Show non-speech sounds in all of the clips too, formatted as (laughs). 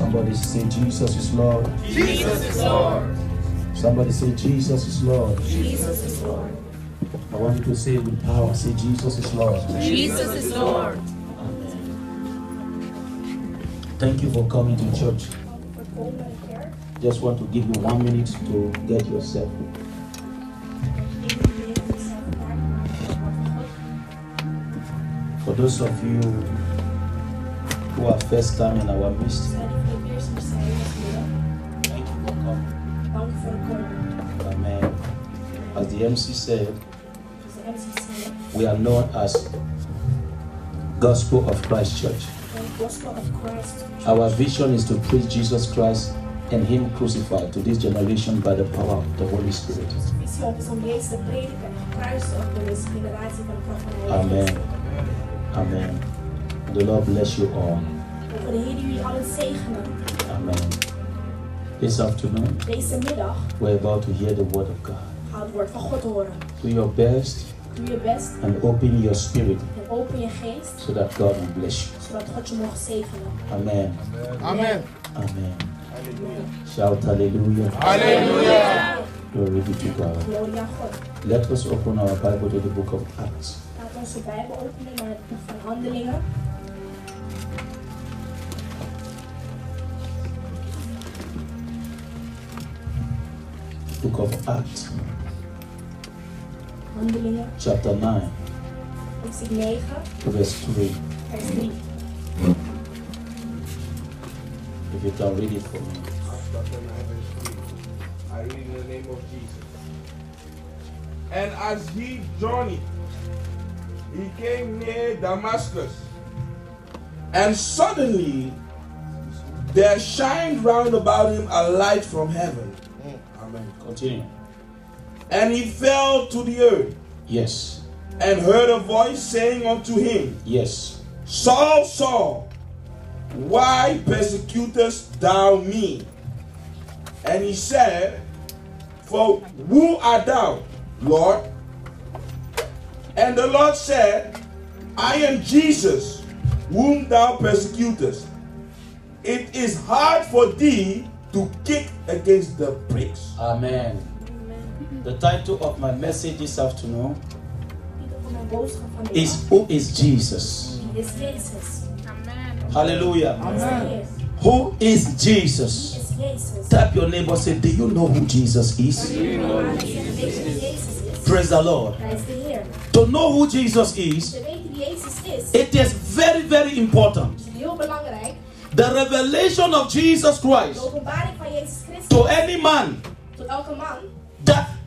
Somebody say Jesus is Lord. Jesus is Lord. Somebody say Jesus is Lord. Jesus is Lord. I want you to say it with power. Say Jesus is Lord. Jesus is Lord. Thank you for coming to church. Just want to give you one minute to get yourself. For those of you who are first time in our midst, the MC said, we are known as Gospel of Christ Church. Of Christ. Our vision is to preach Jesus Christ and Him crucified to this generation by the power of the Holy Spirit. Visie is om Jezus te prediken, gekruist op deze generatie van de kracht van de Heilige Amen. Amen. The Lord bless you all. Mogen de Heer jullie allen zegenen. Amen. This afternoon, we're about to hear the word of God. Het woord van God horen. Do your best Doe je best and open your spirit en open je geest, so that God will bless you. zodat God je mag zegenen. Amen. Amen. Amen. Shout hallelujah. Hallelujah. Glory be to God. Gloria aan God. Let us open our Bible to the book of Acts. Laat onze Bijbel openen naar het boek van Handelingen. Book of Acts, Handelingen, chapter 9, hoofdstuk 9, verse 3. vers 3. If you can read it for me. Chapter 9, verse 3. I read in the name of Jesus. And as he journeyed, he came near Damascus. And suddenly there shined round about him a light from heaven. Amen. Continue. And he fell to the earth Yes. and heard a voice saying unto him, Yes. Saul, Saul, why persecutest thou me? And he said, For who art thou, Lord? And the Lord said, I am Jesus, whom thou persecutest. It is hard for thee to kick against the pricks. Amen. The title of my message this afternoon Titel van mijn boodschap van de is Who is Jesus? Hallelujah. Heer. Who is Jesus? Tap your neighbor say, Do you know who Jesus is? Maar zeggen, weet je wie Jezus is? Praise the Lord. To know who Jesus is, Te weten wie Jezus is, it is very, very important. is heel belangrijk. The revelation of Jesus Christ openbaring van Jezus to any man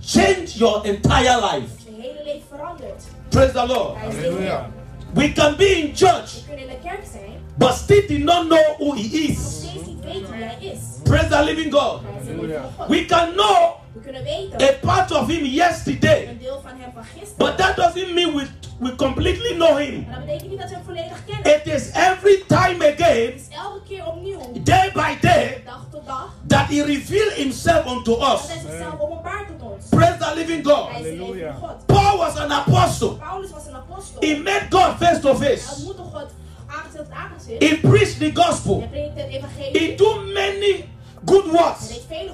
tot elke man that changed your entire life. je hele leven verandert. Praise the Lord. Prijs de Heer. We can be in church, We kunnen in de kerk zijn, but still did not know who He is. steeds niet weten wie hij is. Praise the living God. Prijs de Heer van God. We can know We kunnen weten a part of Him yesterday, een deel van hem van gisteren. but that doesn't mean we, we completely know Him. Maar dat betekent niet dat we hem volledig kennen. It is every time again, Het is elke keer opnieuw, day by day, dag tot dag, that He reveals Himself unto dat us. Hij zichzelf openbaart tot ons. Praise the living God. Hij is de leven van God. Paul was an apostle. Paulus was een apostel. He met God face to face. ontmoette God aangezicht tot aangezicht. He preached the gospel. Hij predikte het He evangelie. do many good works. deed vele.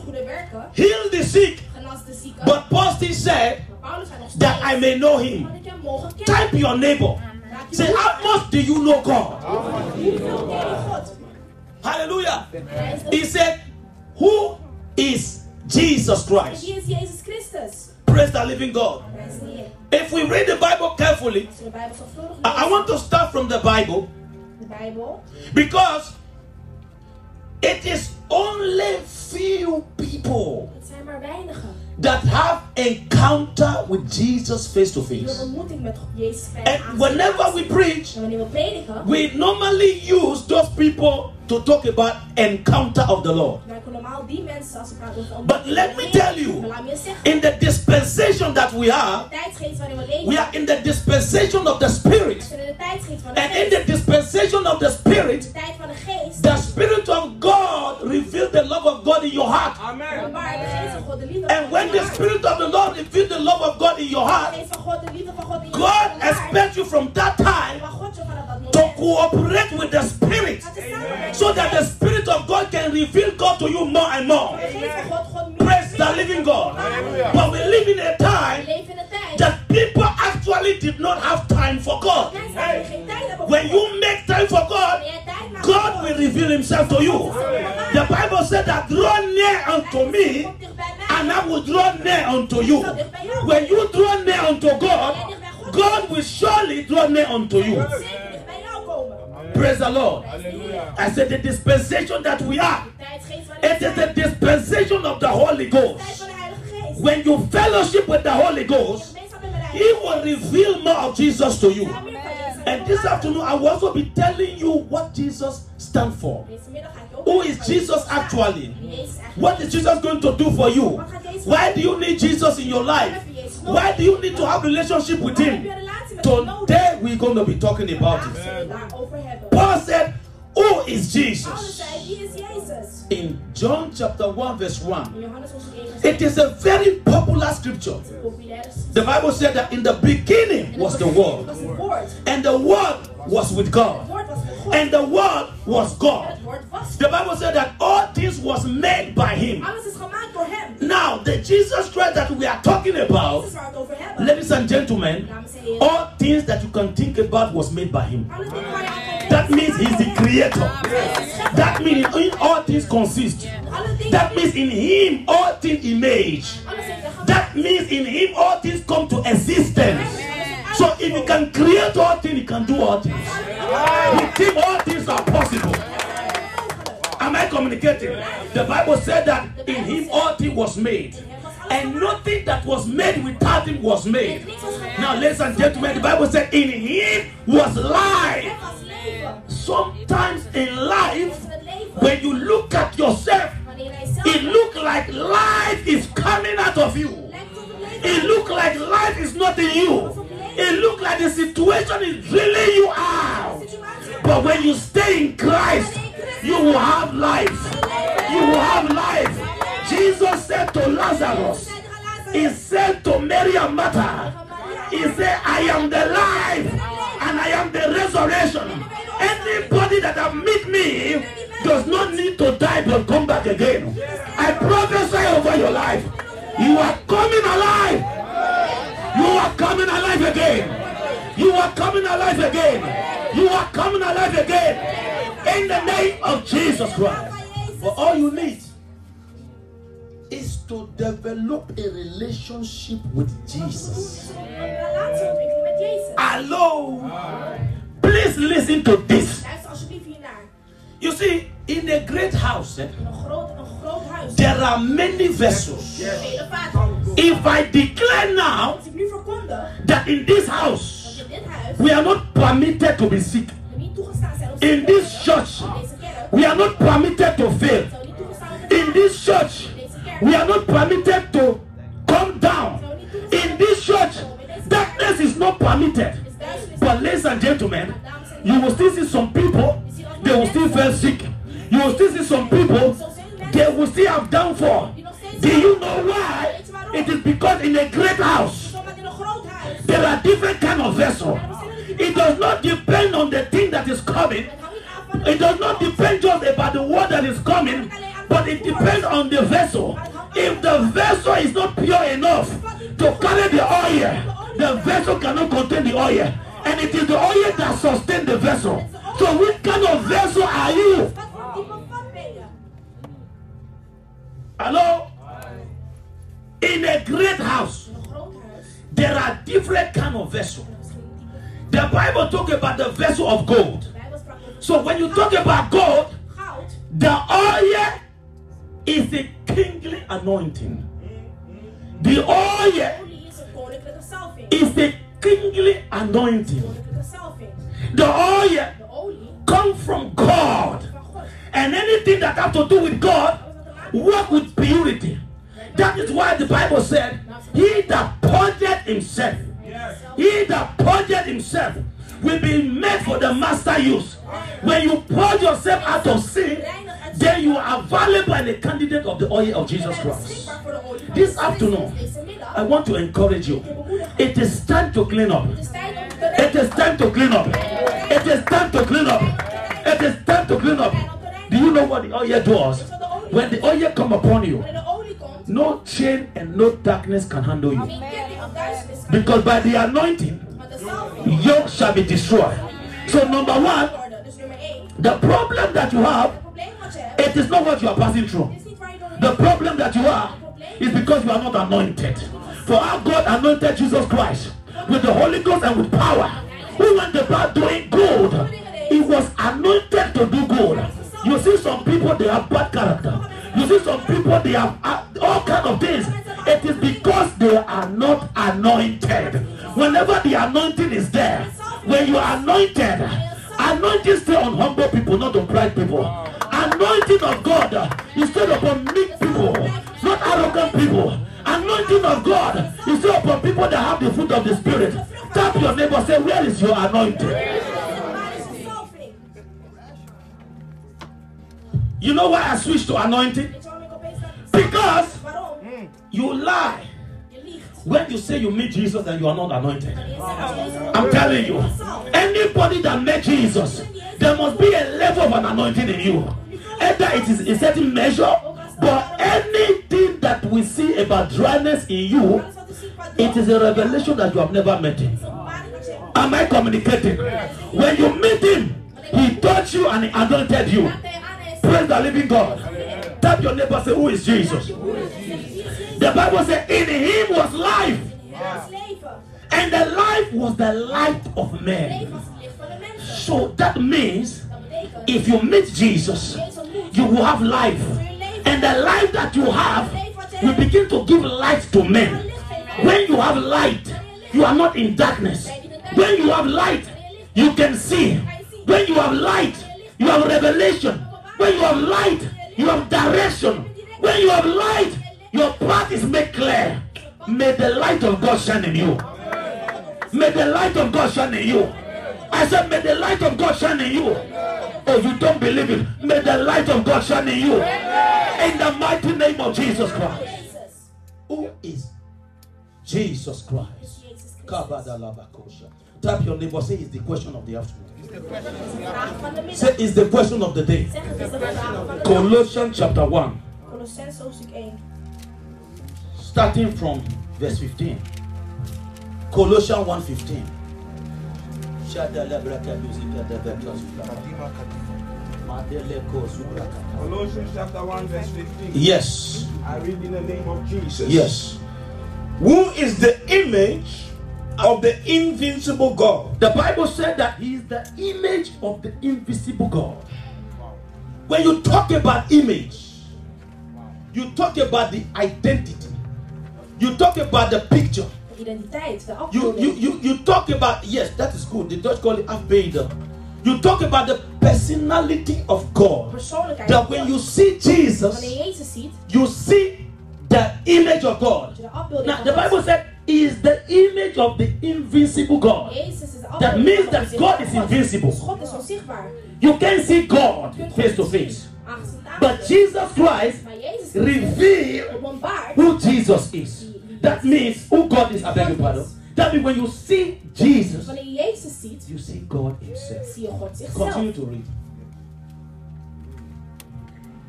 Heal the sick. Genas de zieken. But Paul still said Maar Paulus zei nog that I may know him. dat ik hem mogen kennen. Type your neighbor. Raak je Say, how much do you know God? Hoeveel ken je God? Hallelujah. Hij is de- He said, Who is Jesus Christ? Wie is Jezus Christus? Praise the living God. Hij is de Heer. If we read the Bible carefully, Als we de Bijbel zorgvuldig I, I want to start from the Bible because it is only few people het zijn maar weinigen that have encounter with Jesus face to face. ontmoeting met Jezus And whenever we preach, we normally use those people to talk about encounter of the Lord. maken we normaal die mensen als ze praten over But let me tell you, Maar laat me je zeggen, In the dispensation that we are, de tijdsgeest waarin we are in the dispensation of the Spirit. we zijn in de tijdsgeest van de And in the dispensation of the Spirit, De tijd van de geest, the Spirit love of God in your heart. Amen. waar de geest van God, de liefde And when the in je hart. Spirit of the Lord reveals the love of God in your heart, God, de liefde van God in je God hart. en hart. expects you from that time waar God je vanaf dat to cooperate with the Spirit gaat so that the. Spirit of God can reveal God to you more and more. De geest van God God meer Praise the living God. But we live in a time leven in een tijd that people actually did not have time for God. mensen eigenlijk geen tijd hebben voor When you make time for God, God will reveal himself to you. The Bible said that draw near unto me and I will draw near unto you. When you draw near unto God, God will surely draw near unto you. Praise the Lord. I said the dispensation that we are, it is the dispensation of the Holy Ghost. When you fellowship with the Holy Ghost, He will reveal more of Jesus to you. Geest. Meer van Jezus. And this afternoon, I will also be telling you what Jesus stands for. Deze middag ga ik je ook Who vertellen is wat Jesus actually? Wie Jezus eigenlijk What is Jesus going to do for you? Why do you need Jesus in your life? Why do you need to have relationship with Waarom heb je Him? een relatie met hem nodig? Today we're going to be talking about it. zullen we het daarover hebben. Paul said, Who is Jesus? Zei, wie is Jezus? In John chapter 1, verse 1, In Johannes hoofdstuk 1 vers it is a very popular scripture. The Bible said that in the beginning was the Word, was het woord. and the Word was with God, woord was met God. and the Word was God. het woord was The Bible said that all things was made by Him. Alles is gemaakt door hem. Now, the Jesus Christ that we are talking about, Dit is waar we het over hebben. ladies and gentlemen, Dames en heren. all things that you can think about was made by Him. Alle dingen waar je aan kan That means He's the gemaakt door hem. Creator. Hij is de schepper. That means in all things consist. That means in Him all things image. Alles heeft hij gemaakt. That means in Him all things come to existence. So if He can create all things, He can do all things. With Him all things are possible. Am I communicating? The Bible said that in Him all things was made. And nothing that was made without Him was made. Now, ladies and gentlemen, the Bible said in Him was life. Sometimes in life, when you look at yourself, it look like life is coming out of you. It look like life is not in you. It look like the situation is drilling you out. But when you stay in Christ, you will have life. You will have life. Jesus said to Lazarus. He said to Mary and Martha, He said, I am the life and I am the resurrection. Anybody that have meet me does not need to die but come back again. I prophesy over your life. You are coming alive. You are coming alive again. You are coming alive again. You are coming alive again. In the name of Jesus Christ. But all you need is to develop a relationship with Jesus. Een relatie ontwikkelen met Jezus. Hello. Please listen to this. Luister alsjeblieft hiernaar. You see, in a great house, eh, There are many vessels. If I declare now that in this house we are not permitted to be sick, in this church we are not permitted to fail, in this church we are not permitted to come down, in this church darkness is not permitted. But ladies and gentlemen, you will still see some people, they will still feel sick. You will still see some people, they will still have downfall. Do you know why? It is because in a great house, there are different kind of vessels. It does not depend on the thing that is coming. It does not depend just about the word that is coming, but it depends on the vessel. If the vessel is not pure enough to carry the oil, the vessel cannot contain the oil. And it is the oil that sustains the vessel. So which kind of vessel are you? Hello? In a great house, there are different kind of vessels. The Bible talk about the vessel of gold. So when you talk about gold. The oil is a kingly anointing. The oil is a kingly anointing. The oil comes from. God. And anything that has to do with God, work with purity. That is why the Bible said, He that purged himself, he that purged himself will be made for the master use. When you purge yourself out of sin, then you are valuable and a candidate of the oil of Jesus Christ. This afternoon. I want to encourage you. It is time to clean up. It is time to clean up. It is time to clean up. It is time to clean up. Do you know what the oil does? Weet je wat de olie When the oil come upon you, Wanneer de olie komt, no chain and no darkness can handle you. geen ketting of duisternis kan Because by the anointing, Met yoke shall be destroyed. So number one, worden. Dus nummer 1. the problem that you have, Het probleem wat je hebt, it is not what you are passing through. is niet waar je doorheen The problem that you are is because you are not anointed. For our God anointed Jesus Christ with the Holy Ghost and with power. Who went about doing good? He was anointed to do good. You see some people they have bad character. You see some people they have uh, all kind of things. It is because they are not anointed. Whenever the anointing is there, when you are anointed, anointing stay on humble people, not on pride people. Anointing of God is still upon meek people, not arrogant people. Anointing of God is still upon people that have the fruit of the Spirit. Tap your neighbor, say, Where is your anointing? You know why I switched to anointing? Because you lie when you say you meet Jesus and you are not anointed. I'm telling you, anybody that met Jesus, there must be a level of an anointing in you. Either it is a certain measure, but anything that we see about dryness in you, it is a revelation that you have never met him. Am I communicating? When you meet him, he touched you and he anointed you. Praise the living God. Tap your neighbor, say, Who is Jesus? The Bible says, In him was life, and the life was the light of men. was het licht van de mensen. So that means if you meet Jesus, you will have life. And the life that you have will begin to give light to men. When you have light, you are not in darkness. When you have light, you can see. When you have light, you have revelation. When you have light, you have direction. When you have light, your path is made clear. May the light of God shine in you. May the light of God shine in you. I said, May the light of God shine in you. Oh, you don't believe it. May the light of God shine in you. In the mighty name of Jesus Christ. Who is Jesus Christ? Jezus Christus. Kabadalabakosha. Tap your neighbor, say it's the question of the afternoon. Vraag van de Say it's the question of the day. Zeg het is de vraag van de dag. Colossians chapter 1, 1. starting from verse 15. Colossians 1 15. Colossians chapter 1, verse 15. Yes, I read in the name of Jesus. yes. Who is the image of the invincible God? The Bible said that he is the image of the invisible God. When you talk about image, you talk about the identity, you talk about the picture, De you you you, you talk about yes, that is good. The Dutch call it afbeelden. You talk about the personality of God. Persoonlijkheid. That when you see Jesus, Wanneer je Jezus ziet, you see the image of God. je de afbeelding Now the Bible said he is the image of the invincible God. Jezus is de That means that God is onzichtbare invincible. Dus God is onzichtbaar. You can see God face to face. But. Jesus Christ Maar Jezus reveal openbaart who Jesus is. That means who God is. I beg your pardon. That means when you see Jesus, Wanneer je Jezus ziet, you see God Himself. zie je God zichzelf. Continue to read.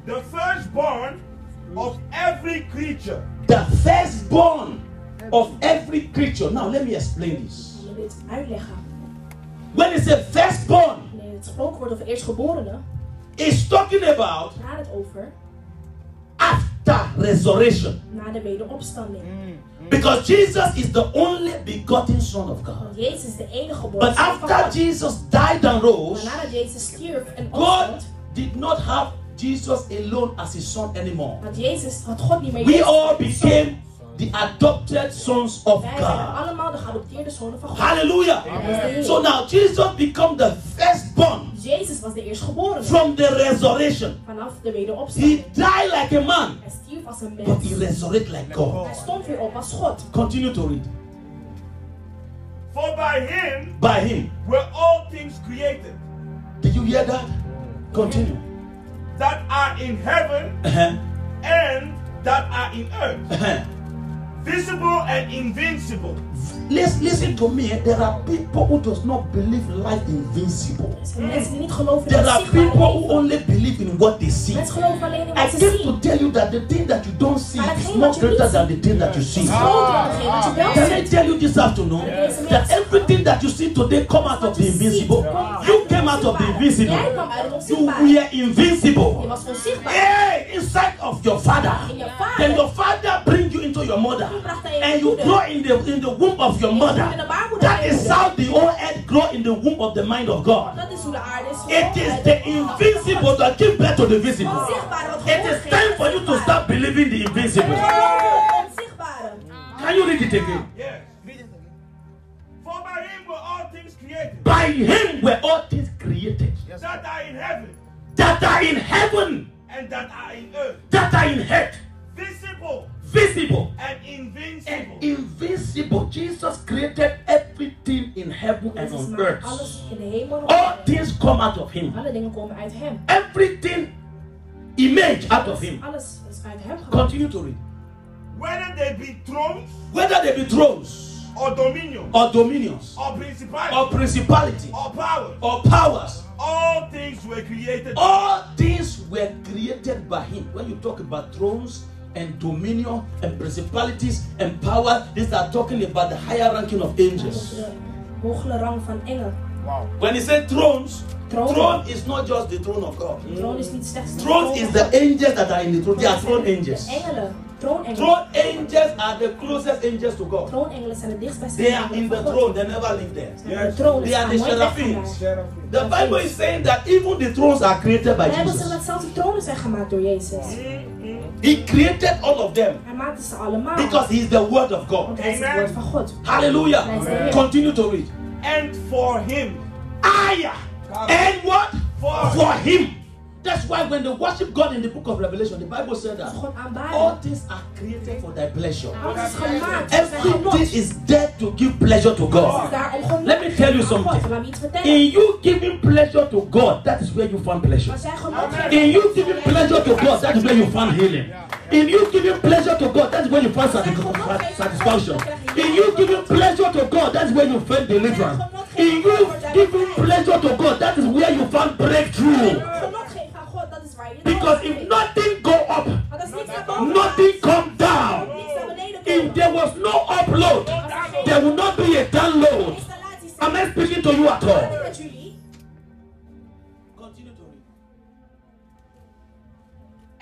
The firstborn of every creature. The firstborn of every creature. Now let me explain this. Ik wil dit uitleggen. When it's a firstborn, Wanneer het gesproken wordt over eerstgeborene, it's talking about gaat het over after resurrection. na de wederopstanding. Because Jesus is the only begotten Son of God. Want Jezus is de enige geboren But after God. Jesus died and rose, Maar nadat Jezus stierf en God did not have Jesus alone as his son anymore. had Jezus, had God niet meer We Jezus all als zoon. became the adopted sons of Wij zijn God. allemaal de geadopteerde zonen van God. Hallelujah. So now Jesus become the firstborn Dus Jezus was de eerstgeborene from the resurrection. vanaf de He died like a man, Hij stierf als een but he resurrected like God. Hij stond weer op als God. Continue to read. For by him By him. were all things created Did you hear that? Continue. that are in heaven Uh-huh. and that are in earth, Uh-huh. Visible and invincible. Listen, listen to me. eh, There are people who does not believe life invincible. Er zijn mensen die niet geloven in There are people who only believe in what they see. Mensen geloven alleen in I wat came to tell you that the thing that you don't see is hetgeen more wat je niet greater than the thing that you see. is groter dan hetgeen wat je wel Can I tell you this afternoon that everything that you see today come out of the invisible? You came out of the invisible. Jij kwam uit het You were Je invincible. was. Hey, inside of your father. In. Then your father bring you into your mother, and you grow in the in the womb of your mother. That is how the whole earth grow in the womb of the mind of God. Dat is hoe de aarde is It gevormd. is Uit the invisible that give birth to the visible. It is time for you to start believing the invisible. Can you read it again? Yes. For by him were all things created By him were all things created that are in heaven that are in heaven, and that are in earth, that are in earth, visible visible and and invincible. invisible. Jesus created everything in heaven and on earth. alles in de hemel en op All things come out of him. Alle dingen komen uit hem. Everything image out of him. Alles is uit hem gekomen. Continue to read. Whether they be thrones Whether they be thrones or dominions or dominions or principalities or principality or powers, or powers, all things were created. all things were created by him. When you talk about thrones and dominion and principalities and power, these are talking about the higher ranking of angels. de hogere rang van engel. When he said thrones, Throne. throne is not just the throne of God. Troon is niet slechts de Throne is the angels that are in the throne. They are throne De angels. engelen. Troonengelen. Throne angels are the closest angels to God. Troonengelen zijn de dichtstbijzijnde They are in the throne, they never leave there. De troon They are the nooit seraphims. The Bible is saying that even the thrones are created by De Bijbel zegt Jesus. dat zelfs de tronen zijn gemaakt door Jezus. Mm. He created all of them Hij maakte ze allemaal. because He is the Word of God. Want hij is het woord van God. Hallelujah. Continue to read. And for him, Aya. And what? For- For Him. That's why when they worship God in the book of Revelation, the Bible said that all things are created for thy pleasure. Alles is gemaakt. voor zijn genot. Everything is there to give pleasure to God. daar om genot Let me tell you something. Laat me iets vertellen. In you giving pleasure to God, that is where you find pleasure. Als jij genot geeft In you giving pleasure to God, that is where you find healing. In you giving pleasure to God, that's where you find Als jij satisf- genot geeft aan God, satisfaction. dan krijg je In you giving pleasure to God, that's where you find deliverance. In you giving pleasure to God, that is where you find breakthrough. Because if nothing go up, nothing come down. If there was no upload, there will not be a download. Am I speaking to you at all?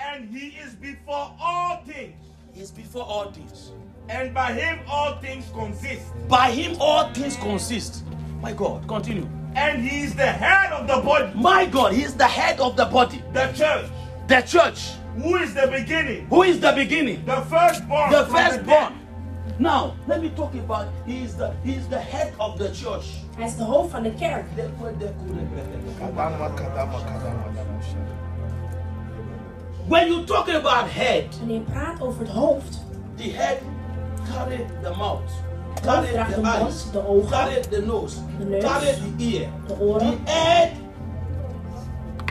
and he is before all things, He is before all things. and by him all things consist. By him all things consist. My God, continue. And he is the head of the body, My God, he is the head of the body, the church, the church. who is the beginning, Who is the beginning? the firstborn. The firstborn. Now, let me talk about he is the he is the head of the church. As the de hoofd the de. When you talk about head, Wanneer je praat over het hoofd, the head carry the mouth, draagt the de eyes, mond, de ogen, carry the nose, De neus. the ear. de oren. The head,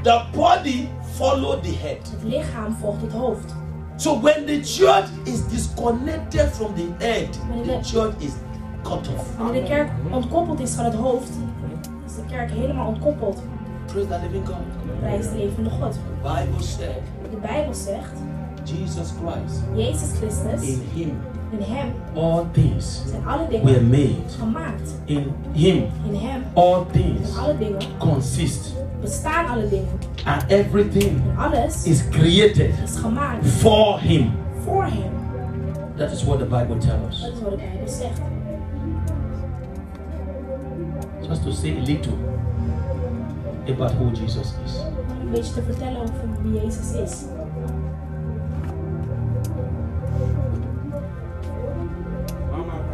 the body follow the head. Het lichaam volgt het hoofd. So when the church is disconnected from the head, the church is cut off. Wanneer de kerk ontkoppeld is van het hoofd, is de kerk helemaal ontkoppeld. Praise the living God. Prijs de levende God. The Bible said De Bijbel zegt, Jesus Christ Jezus Christus, in him in hem all things were made. In him all things zijn alle dingen, consist. bestaan alle dingen. And everything is created for him. voor hem. That is what the Bible tells us. Dat is wat de Bijbel zegt. Just to say a little about who Jesus is.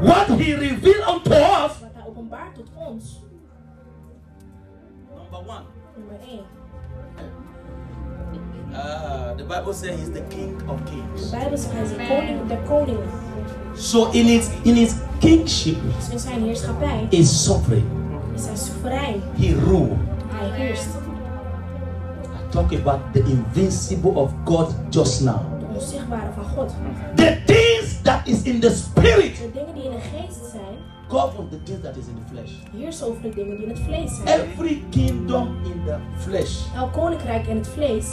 What he revealed unto us. Wat hij openbaart tot ons. Number one. Nummer 1. Uh, the Bible says he's the King of De Kings. Bijbel zegt hij is de koning der koningen. So in his in his kingship, Dus in zijn heerschappij is sovereign. is hij soeverein. He rule. Hij heerst. I talk about the invincible of God just now. De onzichtbare van God. The things that is in the spirit De dingen die in de geest zijn, govern the things that is in the flesh. heersen over de dingen die in het vlees zijn. Every kingdom in the flesh, Elk koninkrijk in het vlees,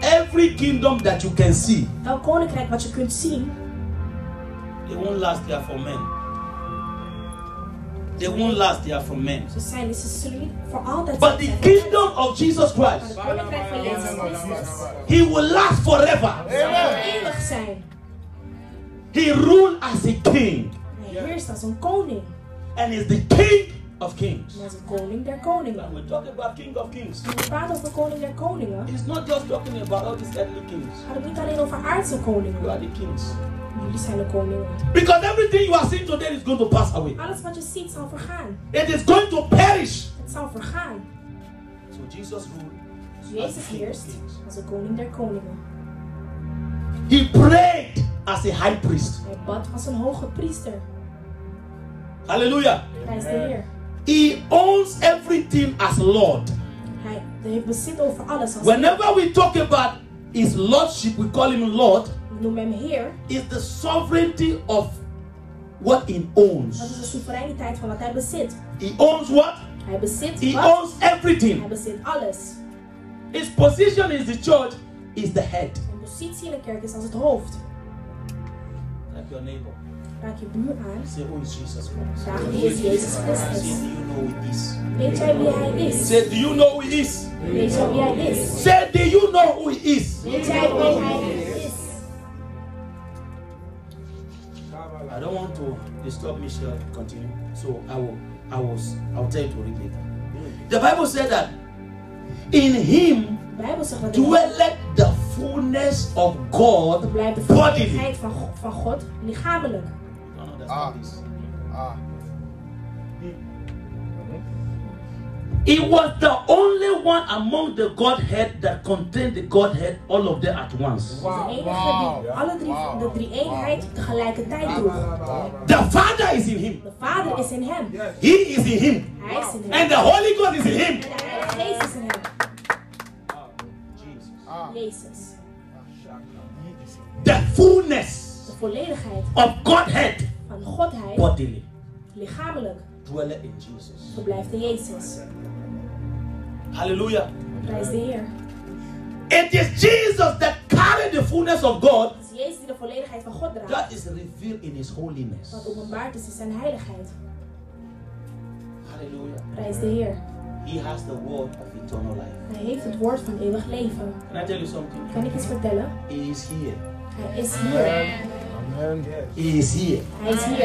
every kingdom that you can see, elk koninkrijk wat je kunt zien, they won't last there for men. They won't last there for men. ze zijn, ze niet voor altijd But the kingdom of Jesus Christ, het koninkrijk van Jezus Christus he will last forever. zal eeuwig zijn. He ruled as a king Hij heerst als een koning. and is the king of kings. En als een koning der koningen. When we talk about king of kings, Als we praten over koning der koningen, it's not just talking about all these earthly kings. gaat het niet alleen over aardse koningen. You koningen. are the kings. Jullie zijn de koningen. Because everything you are seeing today is going to pass away. Alles wat je ziet zal vergaan. It is going to perish. Het zal vergaan. So Jesus ruled. Dus Jezus heerst als een koning der koningen. He prayed as a high priest. Hij bad als een hoge priester. Hallelujah. Prijs de Heer. He owns everything as Lord. Hij heeft bezit over alles. Als Whenever we talk about his lordship, we call him Lord. We noemen hem Heer. Is the sovereignty of what he Dat owns. is de soevereiniteit van wat hij bezit. He owns what? Hij bezit He wat? owns Hij everything. bezit alles. His position in the church is the head. Zijn positie in de kerk is als het hoofd. Like your neighbor. Raak je buur aan. Say, oh, who is Jesus Christ? Vraag wie is oh, Jezus Say, do you know who he is? Weet jij wie hij is? Say, do you know who he is? Weet jij wie hij is? Say, do you know who he is? Weet jij wie hij is? I don't want to disturb Michelle. Continue. So I will, I will, I will tell you to read later. The Bible said that in him De Bijbel zegt dat in hem dwelleth the fullness of God blijft de bodily. van, van God lichamelijk. Ah. understand. Ah. He was the only one among the Godhead that contained the Godhead, all of them at once. De enige Wauw. die alle drie, Wauw. de drie eenheid tegelijkertijd droeg. The Father is in him. De Vader is in hem. He is in him. Hij is in hem. And the Holy God is in him. En de Heilige Geest is in hem. Jezus. The fullness De volledigheid of Godhead van Godheid, bodily lichamelijk, dwelleth in Jesus. verblijft in Jezus. Hallelujah. Prijs de Heer. It is Jesus that carried the fullness of God Het is Jezus die de volledigheid van God draagt. that is revealed in his holiness. Wat openbaard is in zijn heiligheid. Hallelujah. Prijs de Heer. He has the word of eternal life. Hij heeft het woord van eeuwig leven. Can I tell you something? Kan ik iets vertellen? He is here. Hij is hier. Amen. He is here. Hij is hier.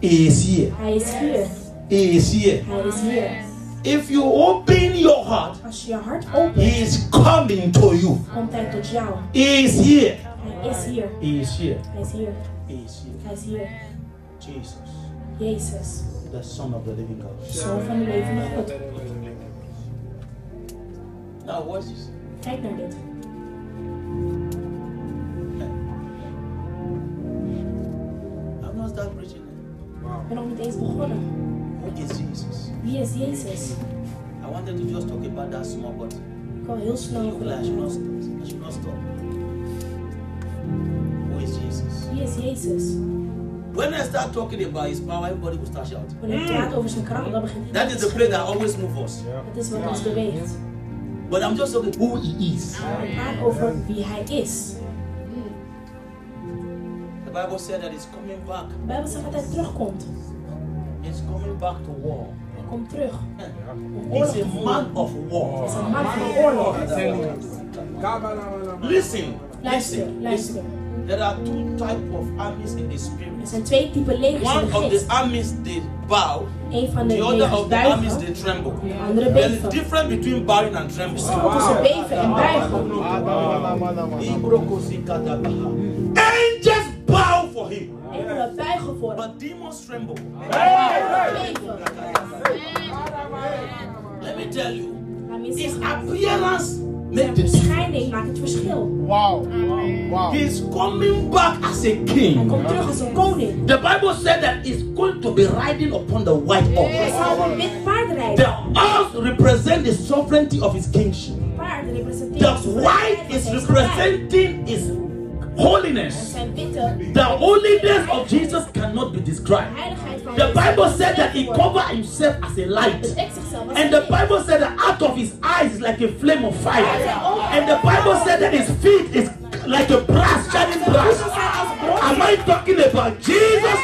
He is here. Hij is hier. He is here. Hij is hier. If you open your heart, Als je je hart He is coming to you. komt hij tot jou. He is here. Hij is hier. He is here. Hij is hier. He is here. Hij is hier. Jesus, Jezus, the Son of the living God. Zoon van de levende God. Now watch this. Kijk naar dit. I'm not start preaching. Ik ben nog niet eens begonnen. Who is Jesus? Wie is Jezus? I wanted to just talk about that small, but Ik wil heel snel you will, I should not, over. I should not stop. Who is Jesus? Wie is Jezus? When I start talking about His power, everybody will start shouting. Wanneer ik mm. praat over zijn kracht, dan begint That iedereen the place that always moves us. Dat is wat ons beweegt. But I'm just talking who He is. Praat over wie hij is. The Bible said that He's coming back. De Bijbel zegt dat hij terugkomt. He's coming back to war. Hij komt terug. He's a man of war. is een man van oorlog. Listen, listen, listen. There are two types of armies in the Er spirit. zijn twee typen legers in One of the armies they bow, Een van de the other of the armies they tremble. de andere There is beven. difference between bowing and trembling. Tussen beven en buigen. Angels bow for him, Engelen buigen voor hem. but demons tremble. Beven. Let me tell you, Laat me his zeggen, appearance Zijn makes the difference. verschijning maakt het verschil. Wow. Wow. He's coming back as a Hij king. komt terug als een koning. The Bible said that he's going to be riding upon the white horse. Hij horse. zal op een wit paard The horse represents the sovereignty of his kingship. Paard representeert The white is representing his holiness. The holiness of Jesus cannot be described. The Bible said that he covered himself as a light. And the. Bible said that out of his eyes is like a flame of fire. And the Bible said that his feet is like a brass, shining brass. Am I talking about Jesus?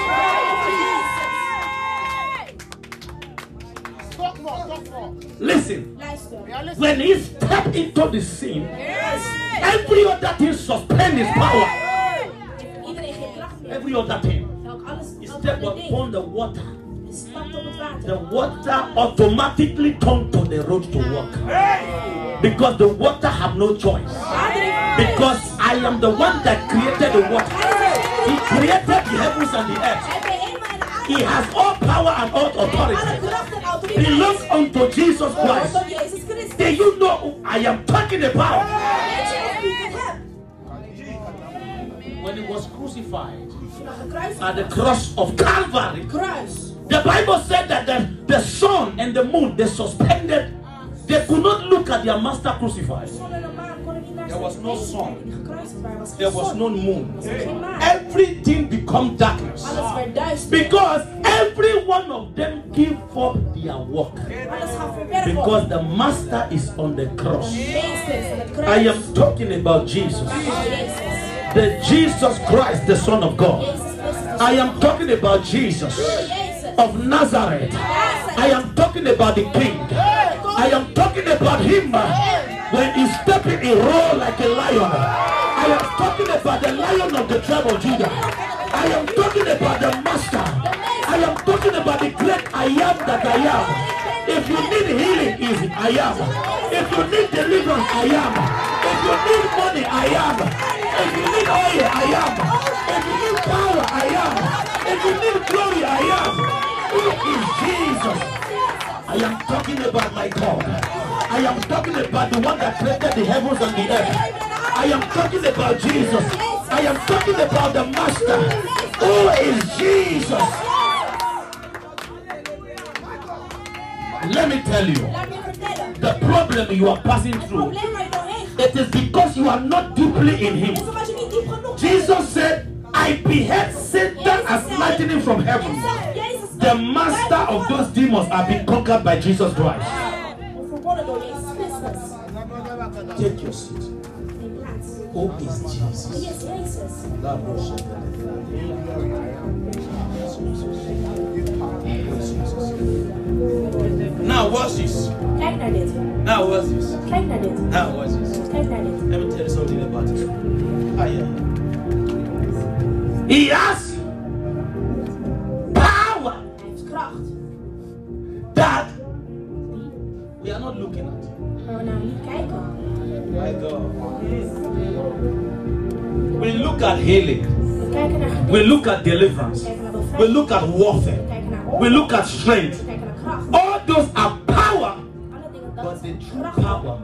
Listen, Luister. We are listening. when he stepped into the scene, every other thing suspend his power. Iedereen geen kracht meer. Every other thing. Elk alles, He stepped upon the water. Hij stapt op water. The water automatically turned to the road to walk. Because the water have no choice. Because I am the one that created the water. He created the heavens and the earth. Hij bij hemel en de aarde. He has all power and all authority. kracht en autoriteit. Belongs unto Jesus Christ. Tot Jezus Christus. Do you know who I am talking about? Weet je of wie ik het heb? When he was crucified Toen aan de kruis. at the cross of Calvary, Kruis. the Bible said that the, the sun and the moon they suspended. They could not look at their master crucified. There was no sun. Die gekruisigd waren, was geen There was no moon. Was ook geen maan. Everything become darkness. Alles werd duister. Because every one of them give up their work. Alles gaat verwerpen. Because the master is on the cross. Meester is aan het I am talking about Jesus. The Jesus Christ, the Son of God. I am talking about Jesus. Of Nazareth. I am talking about the King. I am talking about him when he stepping in, he roared like a lion. I am talking about the lion of the tribe of Judah. I am talking about the master. I am talking about the great I am that I am. If you need healing, is I am. If you need deliverance, I am. If you need money, I am. If you need oil, I am. If you need power, I am. If you need glory, I am. Who is Jesus? I am talking about my God. I am talking about the one that created the heavens and the earth. I am talking about Jesus. I am talking about the Master. Who is Jesus? Let me tell you, the problem you are passing through, it is because you are not deeply in Him. Jesus said, I behead Satan as lightning from heaven. Jezus The master of those demons have been conquered by Jesus Christ. Verboden door Jezus Christus. Take your seat. Neem plaats. Who is Jesus? Wie is Jezus? Now watch this. Kijk naar dit. Now watch this. Kijk naar dit. Now watch this. Kijk naar dit. Let me tell you something about it. Ah, yeah. He has healing. We look at deliverance. We look at warfare. We look at strength. All those are power But the true power-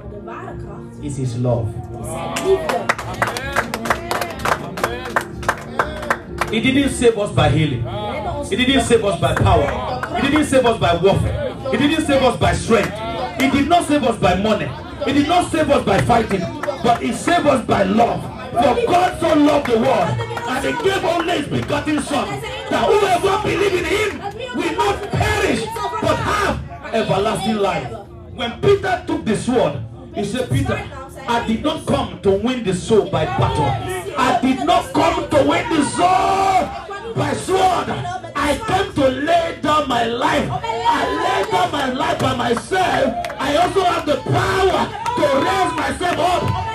is His love. He didn't save us by healing. He didn't save us by power. He didn't save us by warfare. He didn't save us by strength. He did not save us by money. He did not save us by fighting. But He saved us by love. For God so loved the world and He gave only His begotten Son that whoever believes in Him will not perish but have everlasting life. When Peter took the sword, he said, Peter, I did not come to win the soul by battle. I did not come to win the soul by sword. I came to lay down my life. I lay down my life by myself. I also have the power to raise myself up.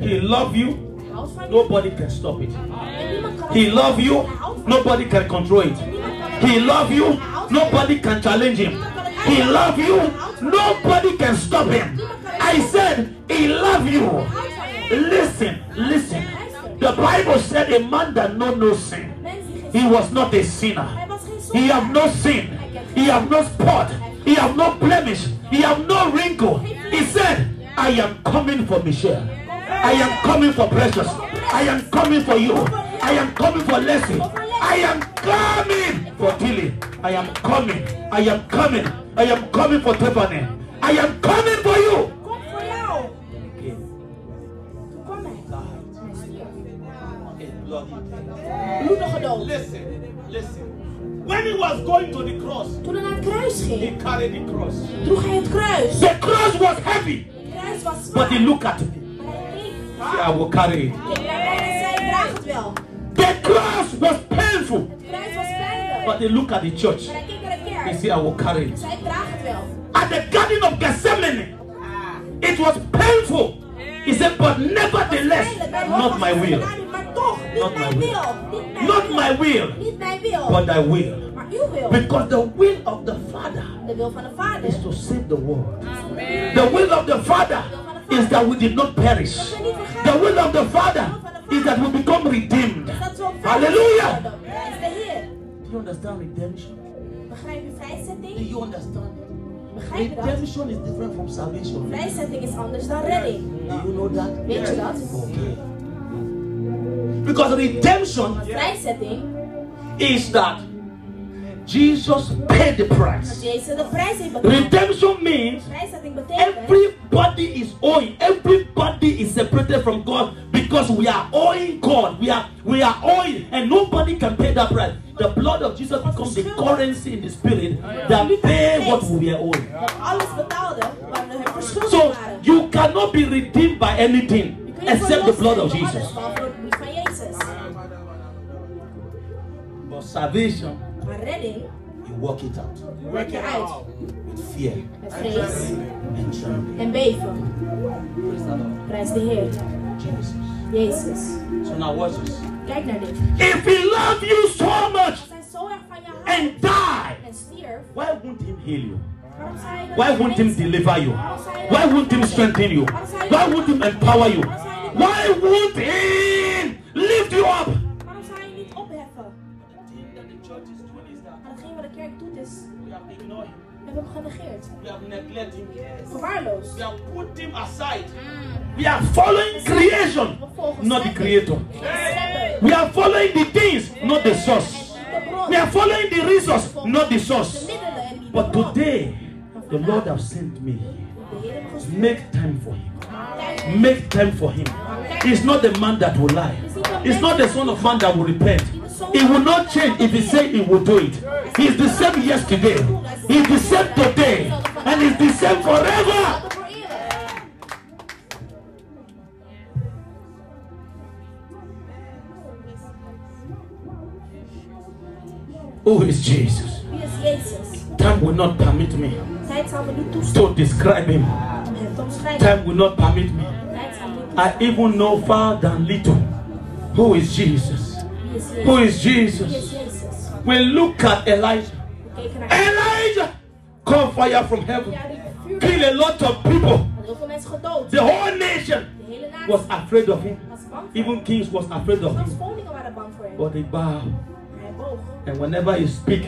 He love you. Nobody can stop it. He love you. Nobody can control it. He love you. Nobody can challenge him. He love you. Nobody can stop him. I said, He love you. Listen, listen. The Bible said a man that know no sin. He was not a sinner. He have no sin. He have no spot. He have no blemish. He have no wrinkle. He said, I am coming for Michelle. I am coming for Precious. I am coming for you. I am coming for Leslie. I am coming for Tilly. I am coming. I am coming. I am coming for Tiffany. I am coming for you. Kom voor jou. Okay. Toen kwam hij. Hij stierf. A bloody Bloedige dood. Listen, listen. When he was going to the cross, Toen hij naar het kruis he carried the cross. droeg hij het kruis. The cross was heavy, Het kruis was but he looked at me. Keek. I will carry it. Keek naar mij en zei, ik draag het wel. The cross was painful, Het kruis was pijnlijk. but he looked at the church. Maar hij keek naar de He said, I will carry it. zei, ik het wel. At the Garden of Gethsemane, it was painful. He said, but nevertheless, Pijnlijk, bij het not my will, Gethsemane, Maar toch, Not my will. wil. Niet mijn not my will, Niet mijn wil. but thy will. Because the will of the Father De wil van de Vader. is to save the world. The will of the Father is that we did not perish. Dat we niet vergaan. The will of the Father is that we become redeemed. Dat we op Hallelujah. worden. Hij is de Heer. Do you understand redemption? Do you understand? Redemption is different from salvation. Vrijzetting is anders dan redding. Do you know that? Weet je dat? Okay. Because redemption Vrijzetting, is that Jesus paid the price. Jezus de prijs heeft betaald. Redemption means everybody is owing. Everybody is separated from God because we are owing God. We are we are owing, and nobody can pay that price. The blood of Jesus becomes the currency in the spirit oh, that pay what we are owing. dat alles betaalde waar we hem verschuldigd So you cannot be redeemed by anything Je kunt niet except the blood of Jesus. behalve door het bloed van Jezus. But salvation, you work it out werk je uit with fear and trembling. en beven. Praise the Lord. Heer, Jesus. Jezus. So now watch this. Kijk naar dit. If he loved you so much Als hij zo erg van je houdt and died, why won't he heal you? Waarom zou je dan Why won't him deliver you? Waarom zou je dan Why won't him strengthen you? Waarom zou je Why won't niet him empower you? Waarom zou je niet- Why won't him lift you up? Waarom zou je niet opheffen? Maar hetgeen wat de kerk doet is, doing is that We have ignored him. we hebben hem genegeerd. We have neglected him. Verwaarloosd. We have put him aside. We are following creation, not the creator. We are following the things, not the source. niet de bron. We are following the resource, not the source. middelen en niet de But today, the Lord has sent me. De Heer heeft gestuurd. Make time for him. Make time for him. He's not the man that will lie. He's not the son of man that will repent. He will not change if he say he will do it. He's the same yesterday. He's the same today. And he's the same forever. altijd voor eeuwig. Who is Jesus? Time will not permit me Tijd zal me to describe him. om hem te omschrijven. Time will not permit me. Tijd zal me niet I even know far than little. Who is Jesus? Wie is Jezus? Who is Jesus? We look at Elijah. We keken naar Elijah called fire from heaven. Kill a lot of people. Had heel veel mensen gedood. The whole nation De hele natie was afraid of him. was bang voor Even kings was afraid of him. koningen waren bang voor hem. But they bow. And whenever he speak,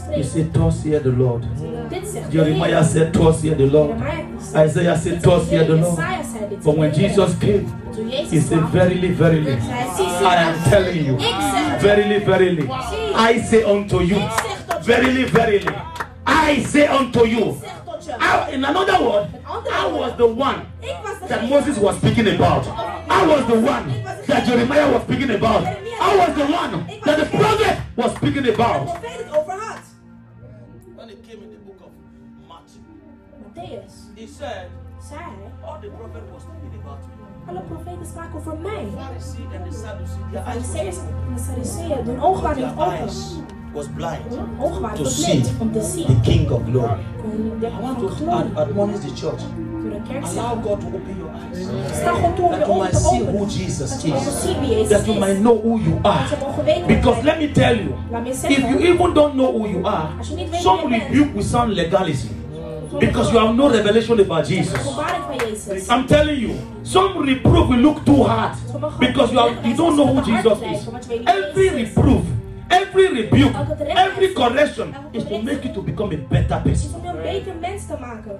En wanneer hij he spreekt, say, Thus hear the Lord. dit zegt de Jeremiah said, Thus hear the Lord. Isaiah said, Thus hear the Lord. But when Jesus came, he said, Verily, verily, zei hij, zie, zie, I am telling you. Ik zeg het. Verily, verily, I say unto you. Ik zeg tot je. Verily, verily, I say unto you. Ik zeg tot je. I, in another word, I was the one Ik was de that Moses was speaking about. I was the one that Jeremiah was speaking about. I was the one that the prophet was speaking about. He said, zei All the prophet was speaking about me. alle profeten spraken over mij. Pharisee and the Sadducee, De eyes, Farizeeërs en de Sadduceeën, hun ogen waren their niet open. eyes was blind Hun ogen waren to see om te zien. the King of Glory. De I want to admonish the church. Door de kerk Allow God to open your eyes. sta gewoon toe That you might see who. Jesus Dat je mogen is. zien wie Jezus That you might know who you are. je mogen weten wie Because let me tell you, if you even don't know who you are, Als je niet weet some wie je bent. rebuke will sound legalism because you have no revelation about Jesus. openbaring van Jezus. I'm telling you, some reproof will look too hard because you, have, you don't know who Jesus is. Every reproof, every rebuke, every correction is to make you to become a better is person. om je een beter mens te maken.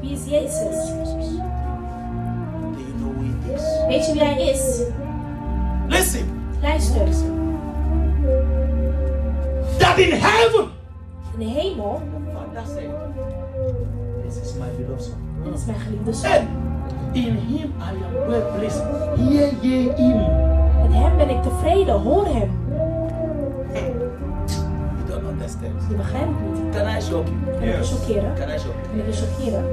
Wie is Jezus? Do you know who he is? Weet je wie hij is? Listen, Luister, that in heaven, in de hemel, Father said, This is my beloved son. dit is mijn geliefde zoon. In him I am well pleased. Hear ye him. Met hem ben ik tevreden, hoor hem. You don't understand. Je begrijpt het niet. Can I shock you? Kan ik je chockeren? Can I shock you? Kan ik je chockeren?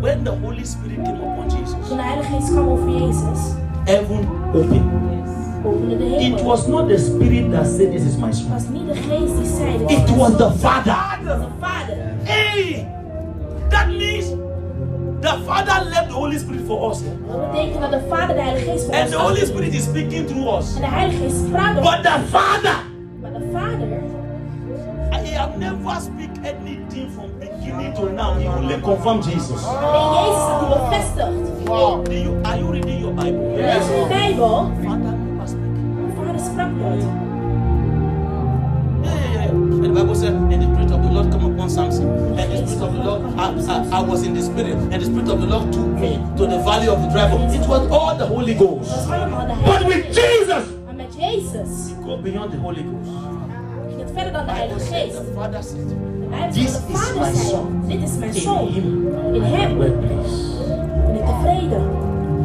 When the Holy Spirit came upon Jesus, Toen de Heilige Geest kwam over Jezus, heaven opened. opende de hemel. It was not the spirit that said, This is my Het son. was niet de geest die zei dit. It was the Father. Het was de Vader. Hey! That means the Father left the Holy Spirit for us. Dat betekent dat de Vader de Heilige Geest voor And the Holy. Spirit is speaking through us. En de Heilige Geest sprak But the Father, Maar de Vader, He have never speak anything from beginning to now. He only confirm Jesus. alleen Jezus had die. Wow. Are you reading your Bible? Lees je? Father never speak. Vader sprak nooit. And the Bible said, and the Spirit of the Lord come upon Samson. And the Spirit of the Lord, I, I, I was in the Spirit. And the Spirit of the Lord took me to the valley of the dry bones. It was all the Holy Ghost. was allemaal de But with. Jesus, Maar met Jezus go beyond the Holy Ghost. ging het verder dan de Bible Heilige said, Geest. the Father said, This is my son. dit is mijn In zoon. Him, In hem ben ik tevreden.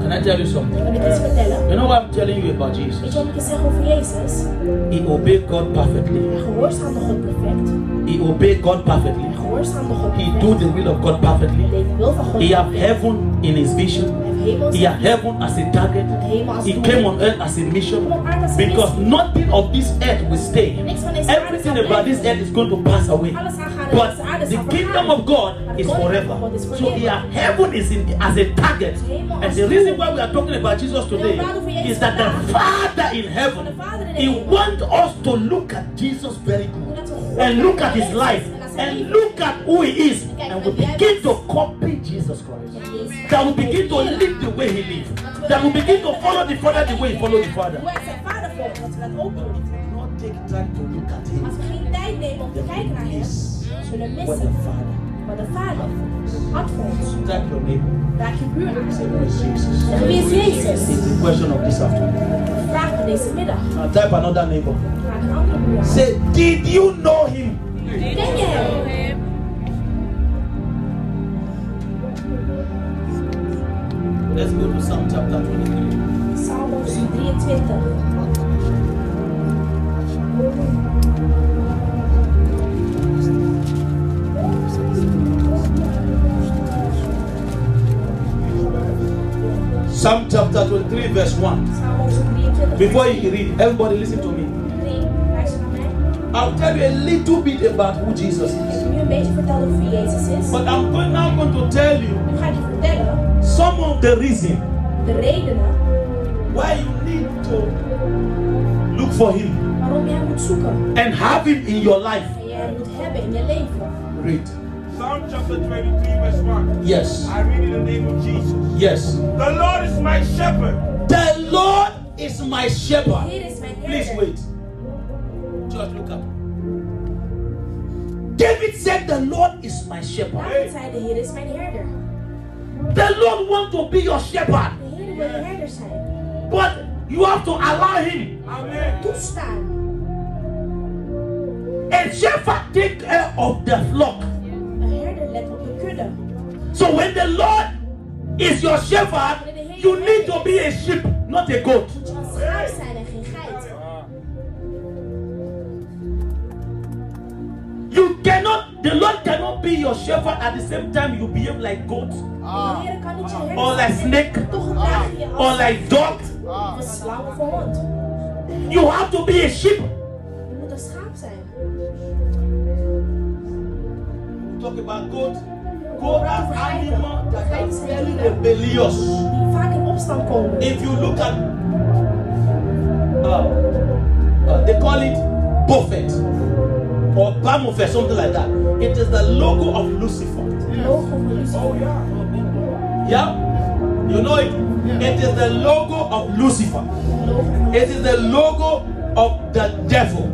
Can I tell you something? Kan ik iets vertellen? You know what I'm telling you about Jesus? je wat ik je zeg over Jezus? He obeyed God perfectly. Hij gehoorzaamde God perfect. He obeyed God perfectly. Hij gehoorzaamde God He do the will of God perfectly. deed de wil van God He have heaven in his vision. Hij heeft hemel He had heaven as a target. He came on earth as a mission. Because nothing of this earth will stay. Niks van deze aarde Everything about this earth is going to pass away. But the kingdom of God is forever. So yeah, heaven is in as a target. And the reason why we are talking about Jesus today is that the Father in heaven, He wants us to look at Jesus very good and look at His life and look at who He is and we begin to copy Jesus Christ. That we begin to live the way He lived. That we begin to follow the Father the way He followed the Father. Hoe hij zijn vader volgt, dat we dat ook doen. Not take time to look at Him. Als we geen tijd nemen om te kijken naar hem, zullen we What the missen Father. wat de vader had voor ons. Tap your neighbor. Raak je buur aan. Say, who is Jesus? Zeg, wie is Jezus? It's the question of this afternoon. Vraag me deze middag. Now type another neighbor. Vraag een andere buur aan. Say, did you know him? Go to Psalm chapter 23. Psalm 23. Psalm chapter 23, verse 1. Before you read, everybody listen to me. 3. Luister naar mij. I'll tell you a little bit about who Jesus is. heb nu een beetje verteld over wie Jezus is. But I'm now going to tell you Nu ga ik je vertellen some of the reason de redenen why you need to look for him waarom jij moet zoeken. and have him in your life. En jij moet hebben in je leven. Read. Psalm chapter 23, verse 1. Yes. I read in the name of Jesus. Yes. The Lord is my shepherd. The Lord is my shepherd. Hier is mijn Please wait. Just look up. David said, The Lord is my shepherd. David zei, de Heer is mijn herder. The Lord wants to be your shepherd. De Heer wil je herder zijn. But you have to allow him. Amen. Toestaan. A shepherd take care of the flock. Een herder let op de kudde. So when the Lord is your shepherd, you need to be a sheep, not a goat. Moet je een schaap zijn en geen geit. You cannot, the Lord cannot be your shepherd at the same time you behave like goat, De Heer kan niet je herder or like snake, Toch gedraag je je or like dog. een slang of een hond. You have to be a sheep. Je moet een schaap zijn. Talk about goat. Goat are animals that are very rebellious. In opstand komen. If you look at, uh, uh, they call it buffet or Bamufet, something like that. It is the logo of Lucifer. Lucifer. Oh, yeah. Yeah, you know it. It is the logo of Lucifer. It is the logo of the devil.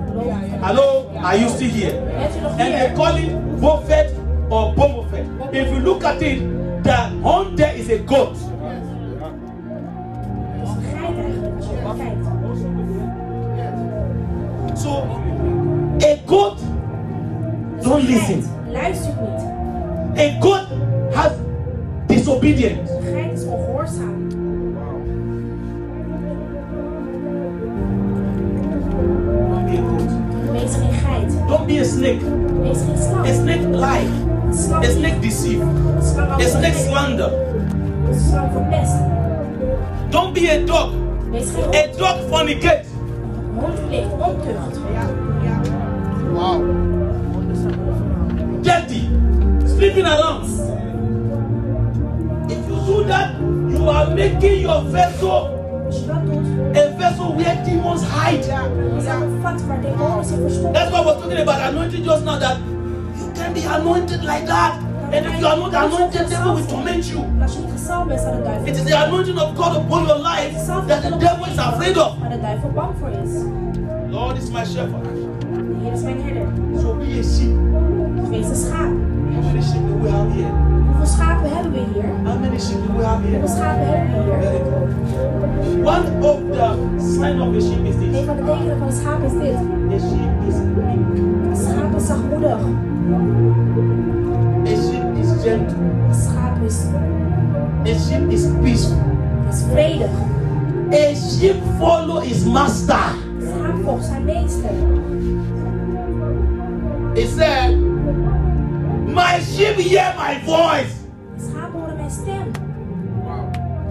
Hello, are you still here? Bent u nog And they call it buffet or bomofet. If you look at it, the horn there is a goat. Don't een listen. geit Luistert niet. A goat has disobedience. Een geit is ongehoorzaam. Don't be a goat. Wees geen geit. Don't be a snake. Wees geen slang. A snake lie. Een slang A liegt. snake deceive. Een slang A snake overleeft. slander. Een slang verpest. Don't be a dog. Wees geen A hond. dog fornicate. Een hond pleegt ontucht. Wow. Dirty. Sleeping around. If you do that, you are making your vessel Als je dat doet, a vessel where demons hide. dan is dat een vat waar demonen zich verstoppen. That's why I was talking about anointing just now. That you can be anointed like that. And if you are not anointed, the devil will torment you. En als je niet gezalfd bent, staat de duivel. It is the anointing of God upon your life that the devil is afraid of. Waar de duivel bang voor is. Lord is my shepherd. De Heer is mijn herder. So be a sheep. Wees een schaap. How many sheep do we have here? Hoeveel schapen hebben we hier? How many sheep do we have here? Hoeveel schapen hebben we hier? Very good. One of the sign of a sheep is Een this. van de tekenen van een schaap is dit. A sheep is meek. Een schaap is zachtmoedig. A sheep is gentle. Een schaap is, A sheep is peaceful. is vredig. A sheep follow his master. Een schaap volgt zijn meester. He said, My sheep hear my voice. Een schaap horen mijn stem.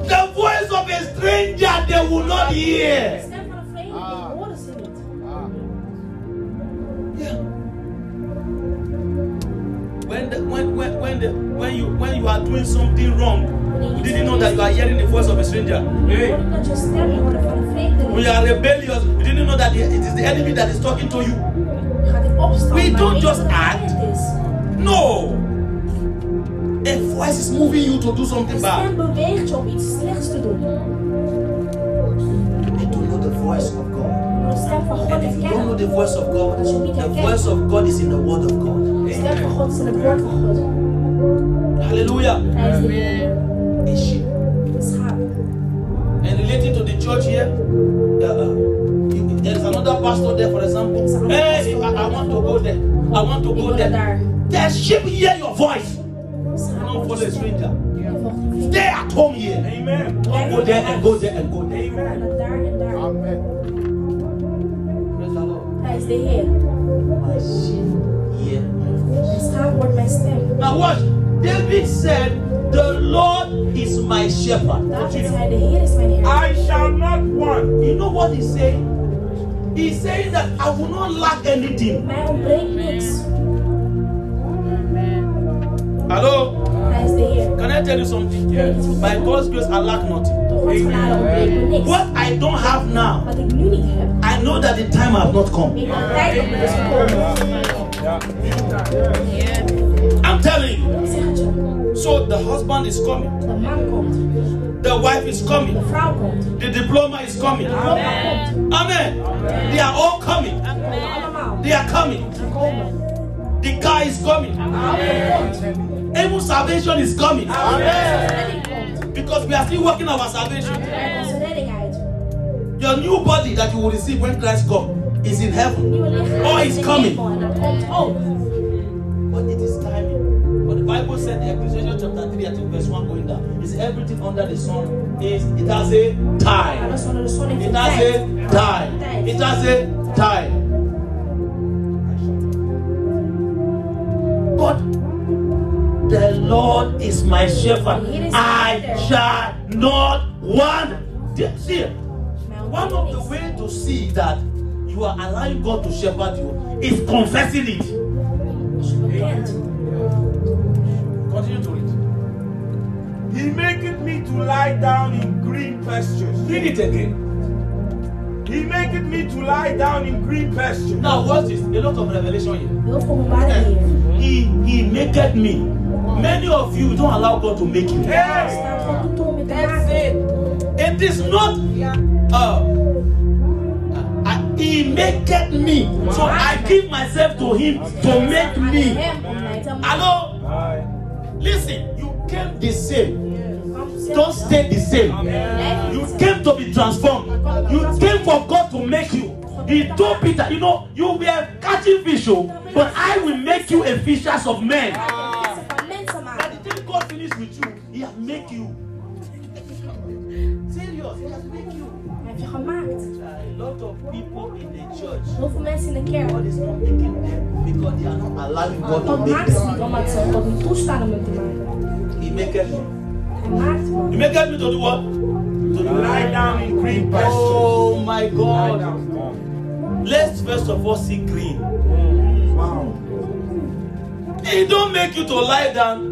The voice of a stranger they will not hear. stem van een vreemdeling horen ze niet. Ah. Yeah. When the, when when when the, when you when you are doing something wrong, you didn't know that you are hearing the voice of a stranger. Hey. Hoor ik dat je stem hoorde van een When you vreemdeling. are rebellious, you didn't know that it is the enemy that is talking to you. Je gaat in opstand, We don't just act. No. A voice is moving you to do something bad. stem beweegt je om iets slechts te doen. You need to know the voice of God. De stem van God And if you don't know the voice of God, the voice of God is in the word of God. De stem van God is in het woord van God. Hallelujah. Hij is de Heer. A sheep. Een schaap. And relating to the church here, uh, uh, you- there is another pastor there, for example. Hey, I, I want to go there. I want to Ik go there. Daar. The sheep hear your voice. Een schaap Don't hoort follow je a stem. stranger. Je volgt een vriend. Stay at home here. Amen. Don't go there and go there and go there. En dan daar en daar. Amen. Praise the Lord. Hij is de Heer. My sheep hear my voice. Een schaap hoort mijn stem. Now watch. David said, "The Lord is my shepherd." David zei, de Heer is mijn Heer. I shall not want. You know what he's saying? He's saying that I will not lack anything. Hello? Hij is de Can I tell you something? By God's grace, I lack nothing. Door Gods genade ontbreekt me niks. What I don't have now, Wat ik nu niet heb, I know that the time has not come. weet dat de tijd nog niet is gekomen. I'm telling you. Ik zeg het je. So the husband is coming, De man komt. the wife is coming, De vrouw komt. the diploma is coming. Komt. Amen. They are all coming. They are coming. The car is coming. Even salvation is coming. Komt. Because we are still working our salvation. Your new body that you will receive when Christ comes is in heaven. Oh, is coming. ook. But it is timing. But the Bible said in Ecclesiastes chapter 3, I think verse 1 going down, is everything under the sun is it has a time. It has a time. It has a time. Lord is my shepherd. I shall not want. See, one of the way to see that you are allowing God to shepherd you is confessing it. Continue to read. He maketh me to lie down in green pastures. Read it again. He maketh me to lie down in green pastures. Now watch this. A lot of revelation here. He he maketh me. Many of you don't allow God to make you. Met te maken. It is not uh, uh, he maketh me. So I give myself to him to make me. Hello? Listen, you came the same. Don't stay the same. You came to be transformed. You came for God to make you. He told Peter, you know, you were catching fish, oh, but I will make you a fishers of men. Finished with you, He has make you. Serious, He has make you. Hij heeft je gemaakt. A lot of people in the church, Heel veel mensen in de kerk. God is not making them because they are not allowing God to God make maakt ze them. niet omdat ze God niet toestaan om hem te maken. He maketh me. Hij maakt me. He maketh me to do what? To Lie down in green pastures. Oh my God. Let's first of all see green. Wow. He don't make you to lie down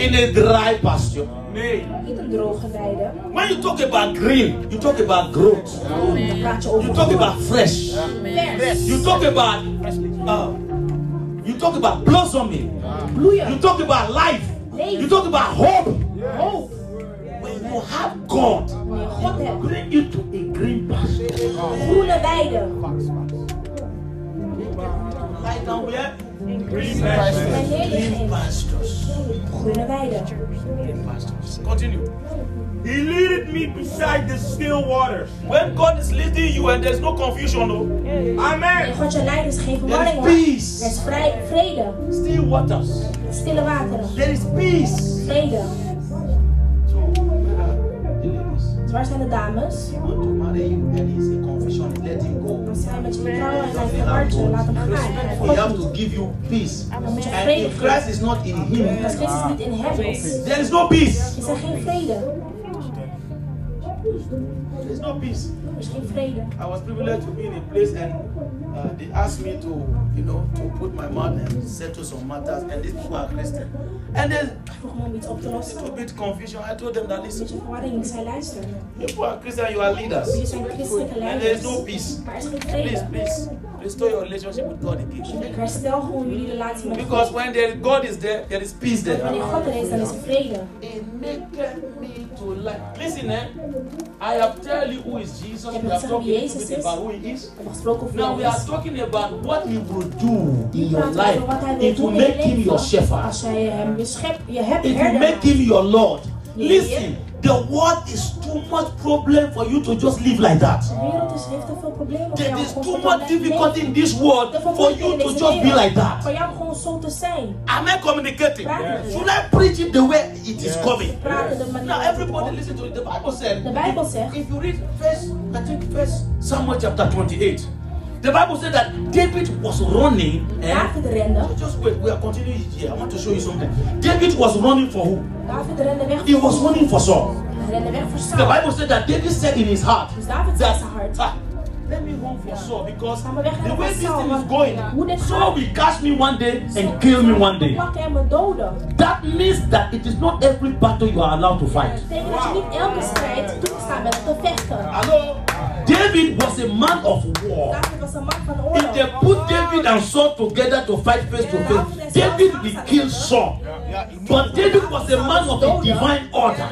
in a dry pasture. Nee. Niet een droge weide. When you talk about green, you talk about growth. You talk about fresh. You talk about uh, you talk about blossoming. You talk about life. You talk about hope. Hoop. When you have God, Wanneer je God hebt. bring you to a green pasture. Groene weide. Lie down where? Green pastures. Green pastures. Groene weide. Green pastures. Continue. He leadeth me beside the still waters. When God is leading you and there's no confusion, no, Wanneer Amen. God je leidt is geen there verwarring is hoor. Er peace. is vrij, vrede. Still waters. Stille wateren. There is peace. Vrede. So, where are the ladies? Dus waar zijn de dames? He want to marry you and he's in confusion. He niet. to give you peace. Dan moet je And if Christ is not in him, Als Christus niet in hem is, there is no peace. Is er geen vrede. There is no peace. Is geen. I was privileged to be in a place and uh, they asked me to, you know, to put my mouth and settle some matters. And these people are Christian. And there's Hij vroeg me om iets op te a little bit confusion. I told them that Een listen, beetje verwarring. Ik zei luister. people are Christian, you are leaders. Jullie zijn christelijke And there is no peace. Maar Please, please, restore your relationship with God again. Ik herstel gewoon jullie relatie met Because when there, God is there, there is peace there. Wanneer God er is, dan is er vrede. It maketh me to like. Listen, eh? I have told you who is Jesus. We have talked a about who he is. We hebben gesproken over Now we are talking about what he will do in your life. It will doen in je make him your shepherd. Als jij hem je schep, je hebt It will make him your Lord. Listen, the word is too much problem for you to just live like that. De wereld is, heeft te veel problemen voor There jou. is om too much te difficulty in this world for you to just be like that. Voor jou gewoon zo te zijn. Am I communicating? Yes. Should I preach it the way it is coming? Praten de manier. Now everybody listen to it. The Bible said. De Bijbel zegt. If you read first, I think first Samuel chapter 28, the Bible said that David was running and David rende. So just wait, we are continuing here. I want to show you something. David was running for who? David rende. He was running for Saul. Hij rende weg voor The Bible said that David said in his heart Dus David zei in that. "Ah, let me run for Saul because the way this thing is going, Saul will catch me one day and kill me one day. Pakken en me doden. That means that it is not every battle you are allowed to fight. Dat betekent dat je niet elke strijd toegestaan bent om te vechten. Hello? David was a man of war. If they put David and Saul together to fight face to face, David will kill Saul. But David was a man of a divine order.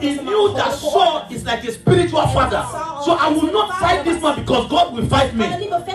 He knew that Saul is like a spiritual father. So I will not fight this man because God will fight me.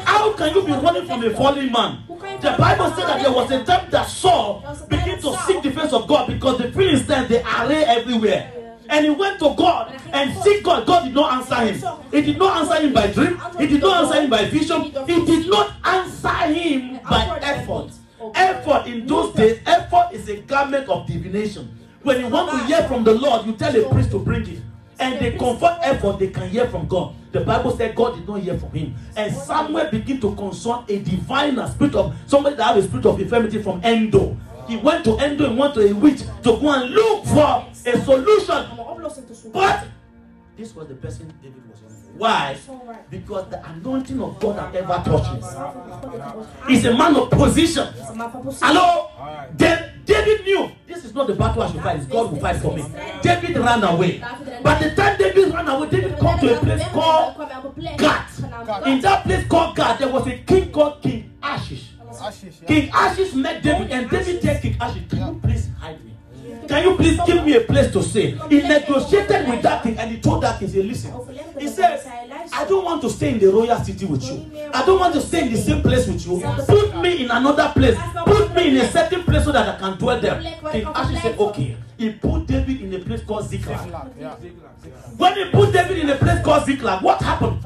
How can you be running from a fallen man? The Bible said that there was a time that Saul began to seek the face of God because the Philistines they array everywhere. And he went to God and seek God. God did not answer him. He did not answer him by dream. He did not answer him by vision. He did not answer him by effort. Effort in those days, effort is a garment of divination. When you want to hear from the Lord, you tell a priest to bring it. And they confront effort, they can hear from God. The Bible said God did not hear from him. And Samuel began to consult a diviner, spirit of somebody that had a spirit of infirmity from Endo. He went to Endo and went to a witch to go and look for a solution. But this was the person David was on. Why? Because the anointing of God had ever touched him. He's a man of position. Hello? Then David knew this is not the battle I should fight, it's God who fight for me. David ran away. But the time David ran away, David come to a place called genaamd In that place called Gath, there was a king called King Ashish. Ashish, ja. King Ashish met David, and David said, King Ashish, can you please hide me? Can you please give me a place to stay? He negotiated with that king and he told that king, say, listen. He said, I don't want to stay in the royal city with you. I don't want to stay in the same place with you. Put me in another place. Put me in a certain place so that I can dwell there. King Ashish said, okay. He put David in a place called Ziklag. When he put David in a place called Ziklag, what happened?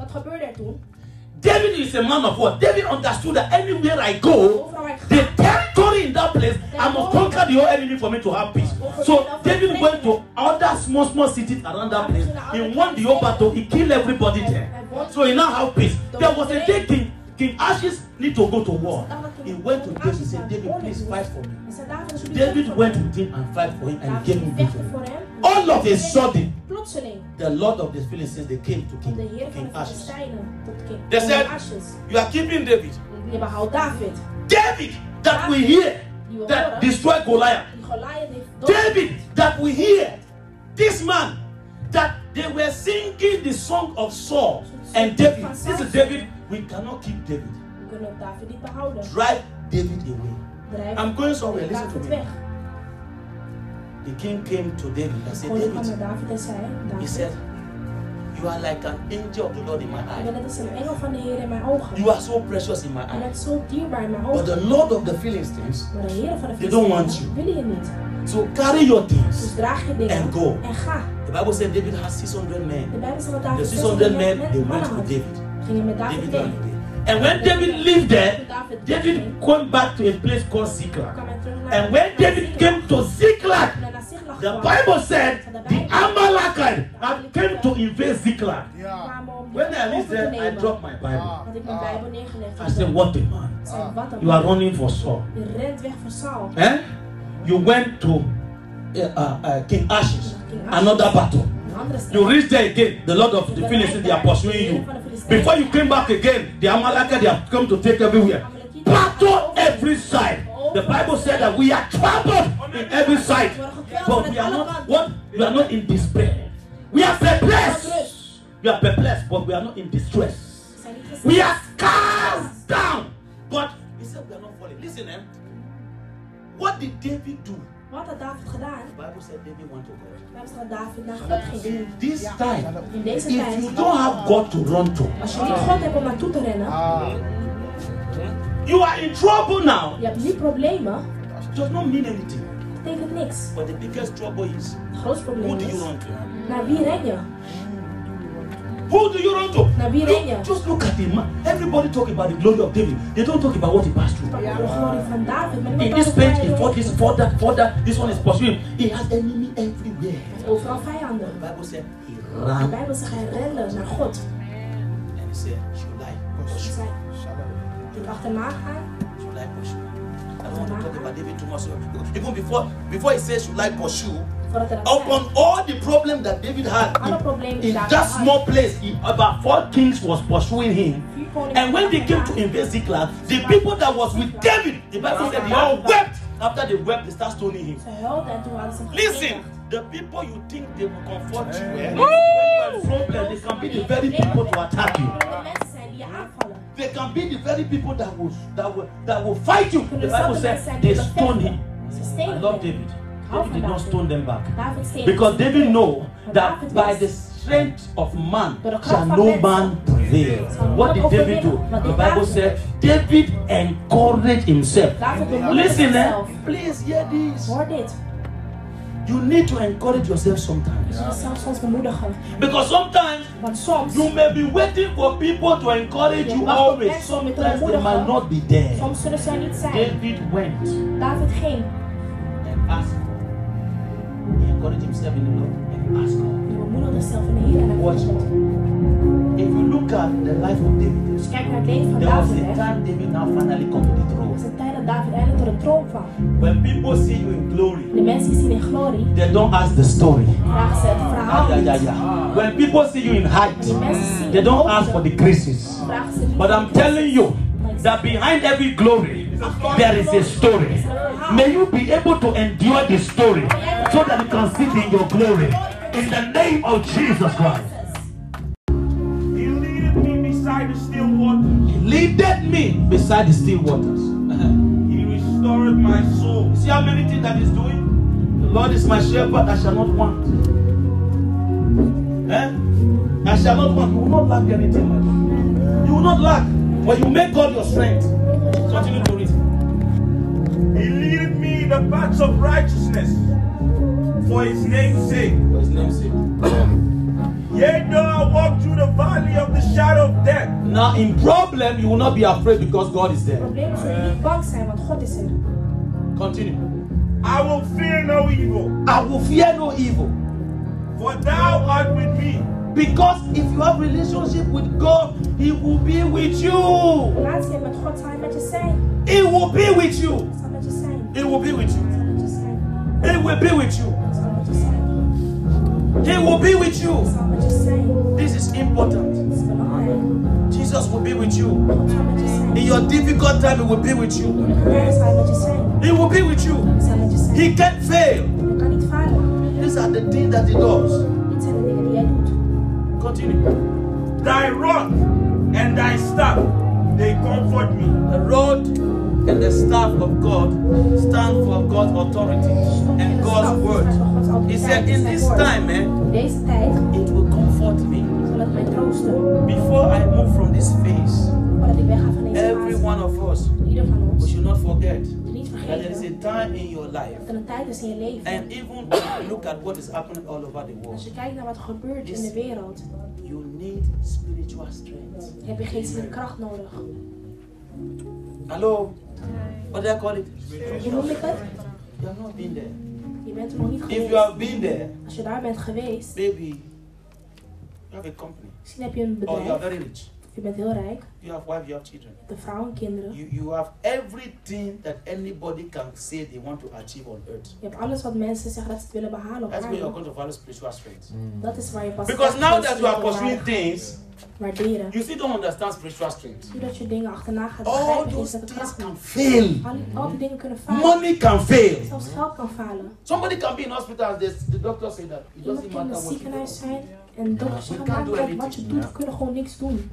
David is a man of war. David understood that anywhere I go, the territory in that place, I must conquer the whole enemy for me to have peace. So David went to other small, small cities around that place. He won the whole battle. He killed everybody there. So he now have peace. There was a day King, King Ashes need to go to war. He went to David and said, David, please fight for me. David, went mij." with him and fight for him and gave him victory. All of a sudden, Plotseling, the Lord of the Philistines, they came to de King, van King de Ashes. Filistijnen tot King They said, Ashes. You are keeping David. Je behoudt David, David that we hear that destroyed Goliath. die Goliath heeft dood. David that we hear. This man that they were singing the song of Saul and David. This is David. We cannot keep David. We kunnen David niet behouden. Drive David away. I'm going somewhere. Listen to me. The king came to David and said, David, naar David en zei, he said, You are like an angel of the Lord in my je bent eye. net als een engel van de Heer in mijn ogen. You are so precious in my Je eye. bent zo dierbaar in But the Lord of the Philistines, Maar de heren van de They don't want you. willen je niet. so carry your things draag je dingen and go. The Bible said David has 600 men. Bijbel zegt dat The 600 men, they went had. David. David David mee. ran away. And when David lived there, David went back to a place called Ziklag. And when David came to Ziklag, the Bible said the Amalekite had came to invade Ziklag. When I te there, I dropped my Bible. Bijbel neergelegd. I said, What a man. You are running for Saul. Eh? You went to uh, uh, uh, King Ashes, another battle. You reached there again, the Lord of the Philistines, they are pursuing you. Before you came back again, the Amalekite, they have come to take everywhere. Battle every side. The Bible said that we are troubled in every side, but we are not what? We are not in despair. We are perplexed. We are perplexed, but we are not in distress. We are cast down, but he said we are not falling. Listen, eh? What did David do? Wat had David gedaan? The Bible said David went to God. We hebben David naar God ging. In this time, In deze if you don't have God to run to, als je niet God hebt om naartoe te rennen, Ah. you are in trouble now. je hebt nu problemen, It does not mean anything. betekent niks. But the biggest trouble is Het grootste who do you is, run to? naar wie ren je? Who do you run to? Look, just look at the man. Everybody talk about the glory of David. They don't talk about what he passed through. Maar In this page, he fought hij this, fought that, fought that. This one is pursuing. He has enemy everywhere. vijanden. The Bible said he ran Bijbel zegt hij rende naar God. and he said, Should I Hij pursue? gaan. Should I pursue? I don't want to talk about David too much. Even before, before he says, Should I pursue? Voordat hij dat Upon all the problem that David had in, in that small place, he, about four kings was pursuing him. And when they came to achterna. invade Ziklag, the people that was with David, the Bible said they all wept. After they wept, they start stoning him. Ze huilden en toen hadden ze hem Listen, the people you think they will comfort you, eh? when you are problem, they can be the very people to attack you. Kunnen mensen zijn die je aanvallen. They can be the very people that will that will that will fight you. The Bible dezelfde said they die je stoned him. I love. David. David did not stone them back. Because. David know that by the strength of man Door de kracht shall no man prevail. What did David do? The Bible said David encouraged himself. Listen, eh? Please hear this. You need to encourage yourself sometimes. Je moet jezelf soms bemoedigen. Because sometimes soms, you may be waiting for people to encourage you always. mensen om je te Sometimes they might not be there. soms zullen ze er niet zijn. David went David ging. And asked. He encouraged himself in the Lord and asked God. Hij bemoedigde zichzelf in de Heer Watch God. If you look at the life of David, Als je naar het leven van there was a time David now finally come to the Er throne. was een tijd dat David eindelijk tot de troon kwam. When people see you in glory, De mensen zien in glorie, they don't ask the story. vragen ze het verhaal Ah, yeah, yeah, yeah. When people see you in height, Die mensen zien they don't ask for the graces. vragen ze But I'm telling you that behind every glory, there is a story. May you be able to endure the story so that you can sit in your glory. In the name of Jesus Christ. He leaded me beside the still waters. He leaded me beside the still waters. He restored my soul. See how many things that he's doing? The Lord is my shepherd, I shall not want. Eh? I shall not want. You will not lack anything. You will not lack. When you make God your strength, continue to read. He leaded me in the paths of righteousness for his name's sake. For his name's sake. Yea, though I walk through the valley of the shadow of death. Now, in problem, you will not be afraid because God is there. Probleem is dat je niet bang zijn, want God is er. Continue. I will fear no evil, I will fear no evil. for thou art with me. Because if you have relationship with God, He will be with you. Relatie hebt met God, zal hij met je zijn. He will be with you. Zal met je zijn. He will be with you. Zal met je zijn. He will be with you. Zal met je zijn. He will be with you. Zal met je zijn. This is important. Dat is belangrijk. Jesus will be with you. God zal met je zijn. In your difficult time, He will be with you. Moeilijke tijden zal hij met je zijn. He will be with you. Hij zal met je zijn. He can't fail. Je kan niet falen. These are the things that He does. Continue. Thy rod and thy staff, they comfort me. The rod and the staff of God stand for God's authority and God's word. He said, In this time, deze it will comfort me. Before I move from this phase, every one of us, we should not forget there is a time in your life. dat er een tijd is in je leven. And even look at what is happening all over the Als world, je kijkt naar wat er gebeurt in de wereld, you need spiritual strength. heb je geestelijke kracht nodig. Hello? What do I call it? Hoe noem ik het? You have not been there. Je bent er nog niet If you geweest. have been there, Als je daar bent geweest, maybe you have a company. misschien heb je een Or you are bedrijf, very rich. Je bent heel rijk, You have wife, you have children. de vrouw en kinderen. You, you have everything that anybody can say they want to achieve on earth. Je hebt alles wat mensen zeggen dat ze het willen behalen op That's where you're aarde. going to value spiritual strength. Dat is waar je pas Because now that you are pursuing things, waarderen. you still don't understand spiritual strength. Zodat je dingen achterna gaat All begrijpen, those things can niet. fail. Al, al die dingen kunnen falen. Money can fail. Zelfs geld kan falen. Somebody can be in hospital and the, doctor say that it Iemand doesn't kan in matter het what you ziekenhuis do. zijn en dokters maken uit wat je doet, we kunnen gewoon niks doen.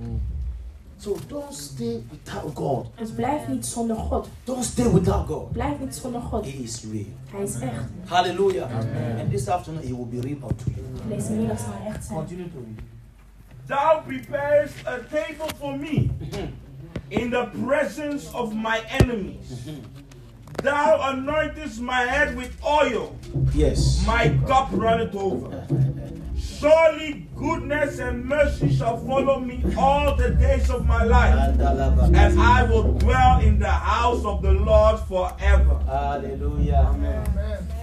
So don't stay without God. Dus blijf niet zonder God. Don't stay without God. Blijf niet zonder God. He is real. Hij is echt. Hallelujah. And this afternoon he will be real unto you. Deze middag zal hij echt zijn. Continue to read. Thou preparest a table for me in the presence of my enemies. Thou anointest my head with oil, Yes. my cup runneth over. (laughs) Surely goodness and mercy shall follow me all the days of my life, and I will dwell in the house of the Lord forever. Hallelujah. I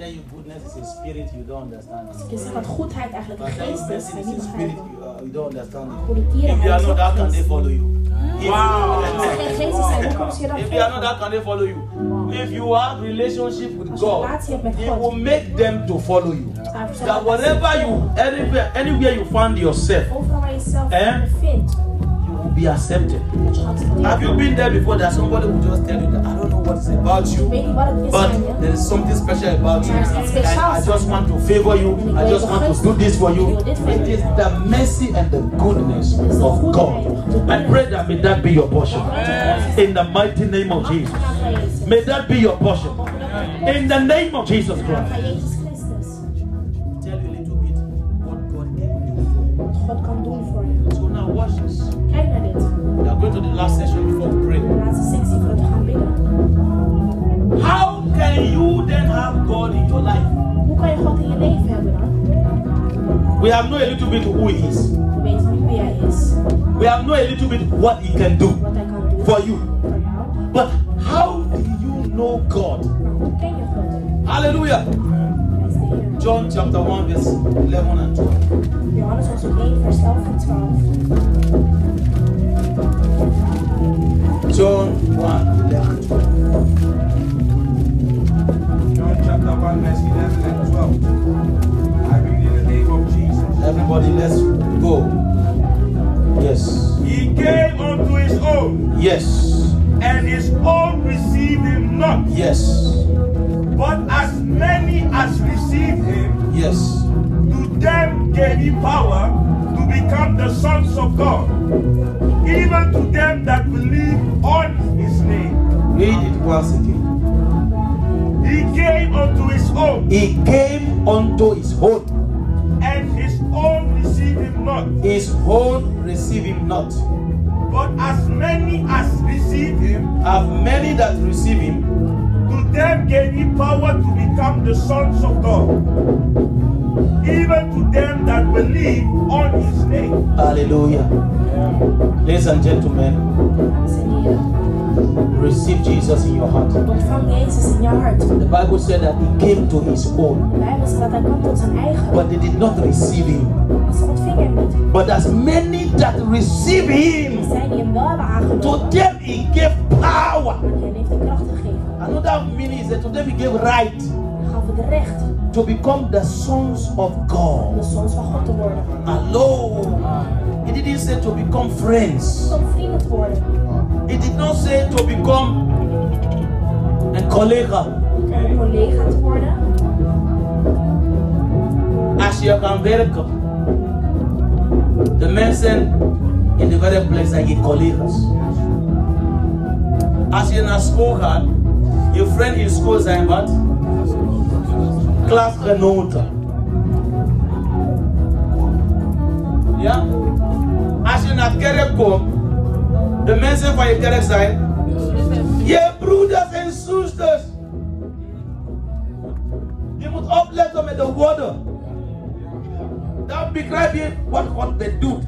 tell you, goodness is a spirit you don't understand. Je zegt goedheid eigenlijk een geest is, mercy is niet a spirit begrijpen. you, uh, you don't understand. it. If you are not that, is can they follow you? If you- Als er geen geest zijn, hoe kunnen ze je dan If you are not volgen? that, can they follow you? If you have relationship with God, relatie hebt He will make them to follow you. hij That whatever you, anywhere, anywhere you find yourself, overal waar Eh? you will be accepted. dat je geaccepteerd Have you been there before that somebody will just tell you that I don't know what it's about you, weet niet wat het is but there is something special about you, is iets and I just want to favor you. I just want to do this for you. It is the mercy and the goodness of God. I pray that may that be your portion. In the mighty name of Jesus. May that be your portion. In the name of Jesus Christ. Van Jezus Christus. Tell you a little bit what God can do for you. Wat God kan doen voor je. So now watch this. Kijk. We are going to the last session have God in your life? We have known a little bit who He is. We have known a little bit what He can do for you. But how do you know God? Hallelujah. John chapter 1, verse 11 and 12. Johannes hoofdstuk 1 vers 11 en 12. John 1, 11 and 12. Chapter 1, verse 11 and 12. I read in the name of Jesus. Everybody, let's go. Yes. He came unto his own, Yes. and his own received him not. Yes. But as many as received him, Yes. to them gave he power to become the sons of God, even to them that believe on his name. Read it once again. He came unto his own, He came unto his own. and his own received him not. His own receive him not. But as many as received him, Have many that receive him, To them gave he power to become the sons of God. Even to them that believe on his name. Hallelujah. Ladies and gentlemen, Dames en heren, receive Jesus in your heart. ontvang Jezus in je hart. The Bible said that he came to his own, De Bijbel zegt dat hij kwam tot zijn eigen, but they did not receive him. maar ze ontvingen hem niet. But as many that receive Er him, zijn die hem wel hebben aangenomen. to them he gave power. En hen heeft de kracht gegeven. Another meaning is that to them he gave right En gaf het recht to become the sons of de God. sons van God te worden. Hello. He didn't say to become friends. Om vrienden te worden. He did not say to become a colleague. Om een collega te worden. Als je kan werken, de mensen in de werkplaats zijn je collega's. Als je naar school gaat, je vriend in school zijn wat? Klasgenoten. Ja? Als je naar kerk komt, de mensen van je kerk zijn je broeders en zusters. Je moet opletten met de woorden. Dan begrijp je wat God bedoelt.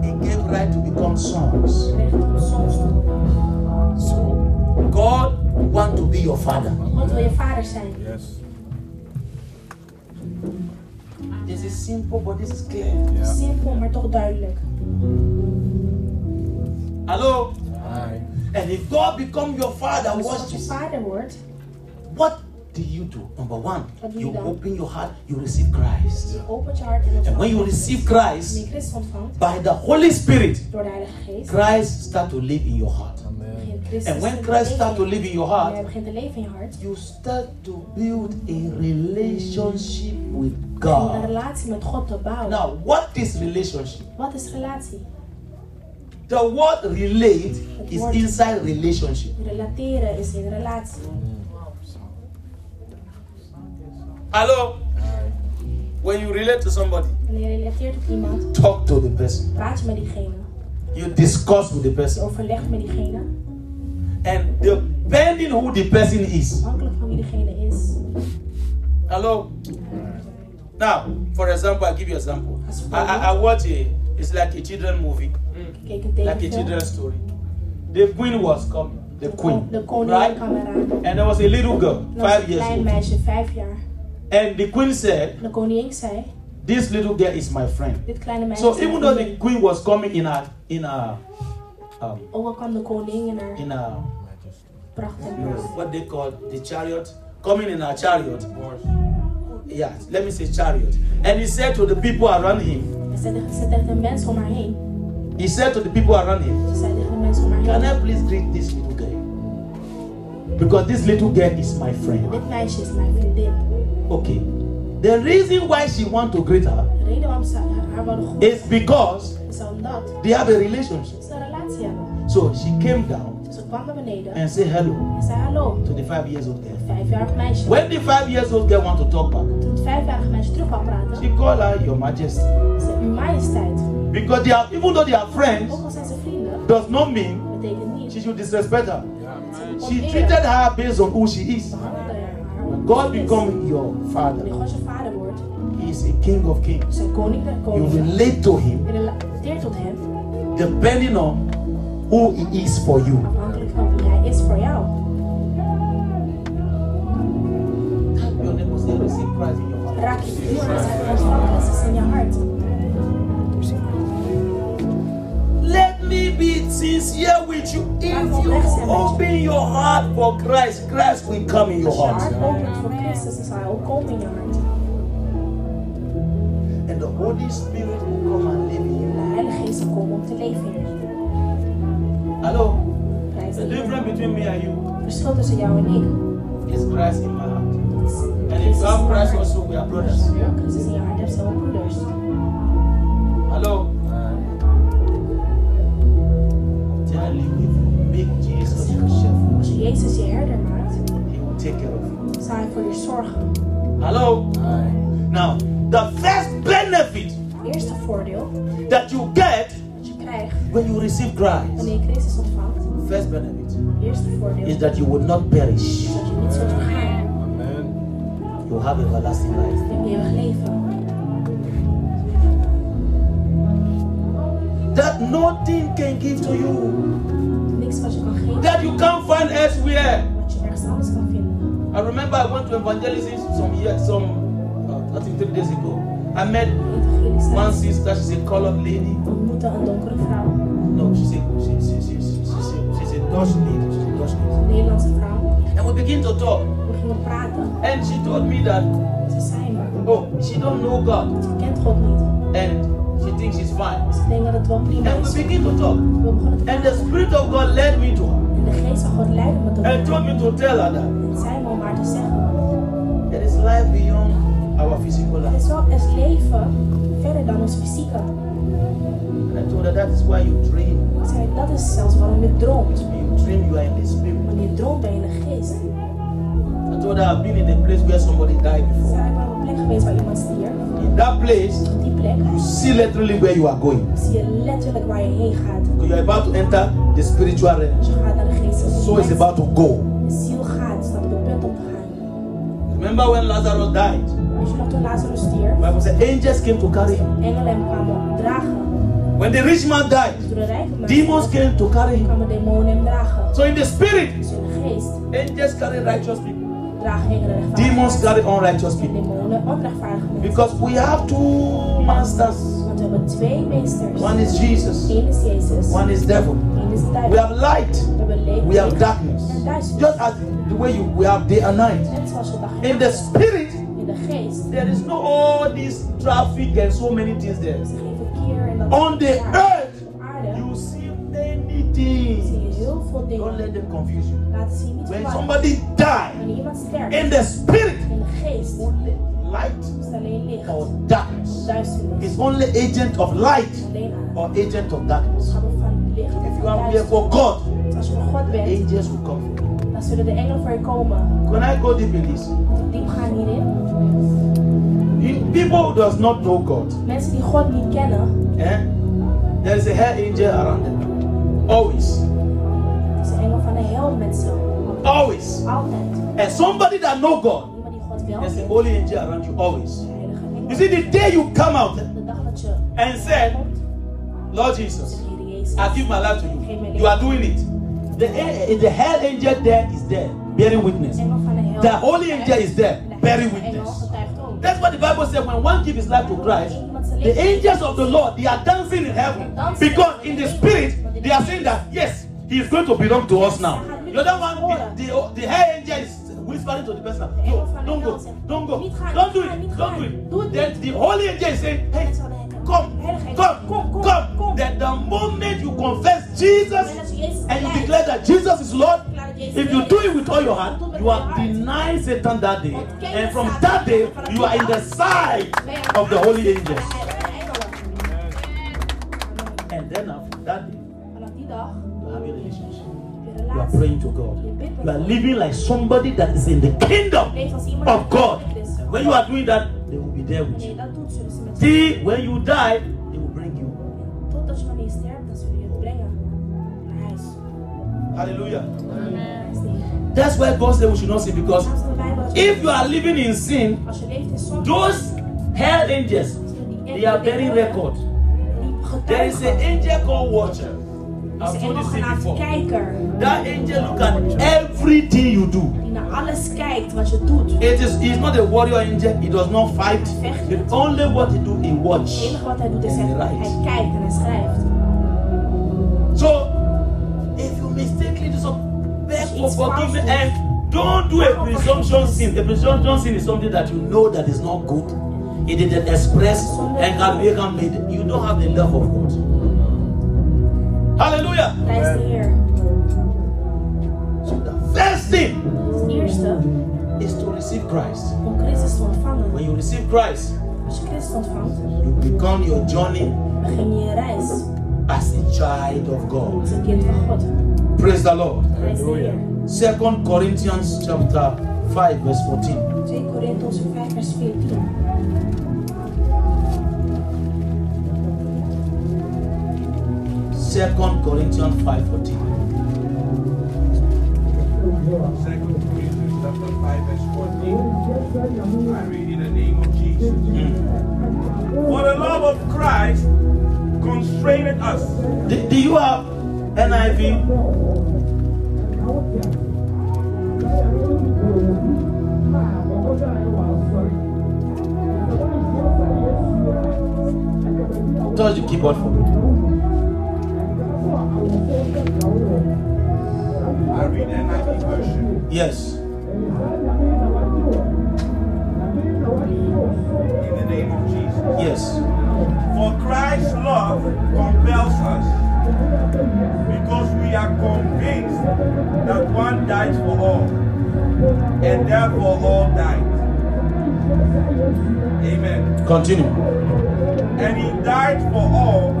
He gave right to become sons. Recht om sons te worden. God want to be your father. God wil je vader zijn. This simple, but this is clear. Simpel, maar toch duidelijk. Hello? And if God become your father, Dus what als je vader wordt, what do you do? Number one, Wat doe je you open your heart, you receive Christ. je opent je hart en And when you receive Wanneer Christ, je Christus ontvangt, by the Holy Spirit, door de Heilige Geest, Christ start to live in your heart. Begint And when Christ leven start to live in your heart, begint te leven in je hart, you start to build a relationship with begin je een God. relatie met God te bouwen. Now, what is relationship? Wat is relatie? The word relate is inside relationship. Relateren is in relatie. Hello? When you relate to somebody, Wanneer je relateert tot iemand, talk to the person. praat je met diegene. You discuss with the person. overlegt met diegene. And depending who the person is. Afhankelijk van wie diegene is. Hello? Now, for example, I'll give you an example. I, I, I watch a, it's like a children movie, een like a children's story. The queen was coming, the queen, De koningin right? And there was a little girl, five years old. meisje, vijf jaar. And the queen said, De koningin zei, This little girl is my friend. dit kleine meisje So even though the queen was coming in a in a um, Ook al kwam de koningin in haar in a pracht en you know, pracht. What they call the chariot, coming in a chariot. Yeah, let me say chariot. And he said to the people around him, Hij zei tegen- zei tegen de mensen om haar heen. he said to the people around him, Ze zei tegen de mensen om haar Can. I please greet this little girl? Because this little girl is my friend. Dit meisje is mijn vriendin. Okay. The reason why she want to greet her De reden waarom ze haar- haar wilden groeten is because they have a relationship. ze een relatie hebben. So she came down Dus ze kwam naar beneden and say hello en zei hallo. to the five years old girl. Vijfjarig meisje. When the five years old girl want to talk back, Toen het vijfjarige meisje terug wou praten, she call her your majesty. zei uw majesteit. Because they are even though they are friends, Ook al zijn ze vrienden, does not mean betekent niet she should disrespect her. dat She treated her based on who she is. When God become your father, Wanneer God je vader wordt, he is a king of kings. zijn koning der You relate to him Je relateert tot hem, depending on who he is for you. Afhankelijk van wie hij is voor jou. Your neighbor say, receive Christ in your heart. Raak je buur en zeg ontvang Christus in je hart. Let me be sincere with you. If you open your heart for Christ, Christ will come in your heart. hart opent voor Christus, dan zal hij ook komen in je hart. And the Holy Spirit will come and live in you. De Heilige Geest zal komen om te leven in je. Hello? The difference between me and you verschil tussen jou en ik is Christ in my heart. And if you have je Christ hart. also, we are brothers. Christus in je hart hebt, zijn we broeders. Hello? Tell him if you make Jesus your shepherd, Als je Jezus je herder maakt, he will take care of you. zal hij voor je zorgen. Hello? Now, the first benefit Het eerste voordeel that you get dat je krijgt when you receive Christ wanneer je Christus ontvangt, first benefit Het eerste voordeel is is that you will not perish. dat je niet zult vergaan. Amen. You have everlasting life. Je hebt eeuwig leven. That nothing can give to you. Niks wat je kan geven, That you can't find elsewhere. wat je ergens anders kan vinden. I remember I went to evangelism some years, some uh, I think three days ago. I met Evangelisch one zijn. sister. She's a colored lady. Lady. She's a Dutch lady. Een Nederlandse vrouw. And we begin to talk. We gingen praten. And she told me that Ze zei me, oh she don't know God ze kent God niet. and she thinks she's fine. Ze denkt dat het wel prima And is. we begin to talk. We begonnen te And the praten. Spirit of God led me to her En de geest van God leidde me tot and haar. told me to tell her that En zei me om haar te zeggen. there is life beyond our physical Er is life. wel er is leven verder dan ons fysieke. And I told her that is why you dream. Ik zei, dat is zelfs waarom je droomt. When you are in the spirit. Wanneer je droomt ben je in de geest. I told her I've been in a place where somebody died before. zei, ik ben op een plek geweest waar iemand stierf. In that place, Op die plek you see literally where you are going. zie je letterlijk waar je heen gaat. Because you are about to enter the spiritual realm. Als je gaat naar de geest. So it's about to go. De ziel gaat, staat op het punt om te gaan. Remember when Lazarus died? Weet je nog toen Lazarus stierf? Bible said angels came to carry him. Engelen hem kwamen dragen. When the rich man died, Toen de rijke man demons came to carry him. kwamen demonen hem dragen. So in the spirit, Dus in de geest angels carry righteous people. dragen engelen rechtvaardige Demons carry unrighteous people. demonen onrechtvaardige mensen. Because we have two masters. We hebben twee meesters. One is Jesus. Eén is Jezus. One is devil. Eén is de duivel. We have light. We hebben licht. We have darkness. Just as the way you we have day and night. Net zoals je dag en In the spirit, In de geest. there is no all this traffic and so many things there. Er On the earth, you see many things. Don't let them confuse you. Laat zien niet When somebody die Wanneer iemand sterft. in the spirit, only light is het alleen licht. or darkness is only agent of light or agent of darkness. Gaan we van licht. If you are here for. God, Dus Als je voor God bent, angels will come for you. dan zullen de engelen voor je komen. Can I go deep in this? Diep gaan hierin? People who does not know God, Mensen die God niet kennen, eh? There is a hell angel around them. Always. het is de engel van de hel met ze. Always. Altijd. And somebody that know God, Iemand die God wel there's a holy angel around you always. You see, the day you come out De dag dat je and said, Lord Jesus, I give my life to you. You are doing it. The, the hell angel there is there, bearing witness. engel van de hel. The holy angel is there, bearing witness. That's what the Bible said when one gives his life to Christ, the angels of the Lord they are dancing in heaven because in the spirit they are saying that yes, he is going to belong to us now. The other one, the, the, the high angel is whispering to the person, no, don't go, don't go, don't do it, don't do it. Then the holy angel is saying, hey, come, come, come, come. That the moment you confess Jesus. And you declare that Jesus is Lord, if you do it with all your heart, you are denying Satan that day. And from that day, you are in the side of the holy angels. And then after that day, Vanaf die dag you have a relationship. heb je een You are praying to God. You are living like somebody that is in the kingdom Leef als iemand of God. When you are doing that, they will be there with you. dat doet, zullen ze met je See, when you die, Hallelujah. Neer. That's why God said we should not sin because Daarom staat in de Bijbel dat je- if you are living in sin, als je leeft in zonde, those hell angels, they are very record. There is an angel called Watcher. Er I've told this before. That angel look at everything you do. Die naar alles kijkt wat je doet. It is he's not a warrior angel, he does not fight. It only what he do, he Het watch. enige wat hij doet is hij, hij kijkt en hij schrijft. For It's forgiveness and don't do a presumption sin. A presumption sin is something that you know that is not good. It is expressed and can be can made. You don't have the love of God. Hallelujah. Prijs de Heer. So the first thing is to receive Christ. om Christus te ontvangen. When you receive Christ, Als je Christus ontvangt, you become your journey begin je je reis as a child of God. als een kind van God. Praise the Lord. Prijs de Heer. Second Corinthians chapter 5, verse 14. 2 Korinthos 5 vers 14. Second Corinthians 5 14. Second Corinthians chapter 5, verse 14. I read in the name of Jesus. Hmm. For the love of Christ constraineth us. Do, do you have NIV? Touch the keyboard for me. I read NIV version. Yes. In the name of Jesus. Yes. For Christ's love compels us we are convinced that one died for all, and therefore all died. Amen. Continue. And he died for all,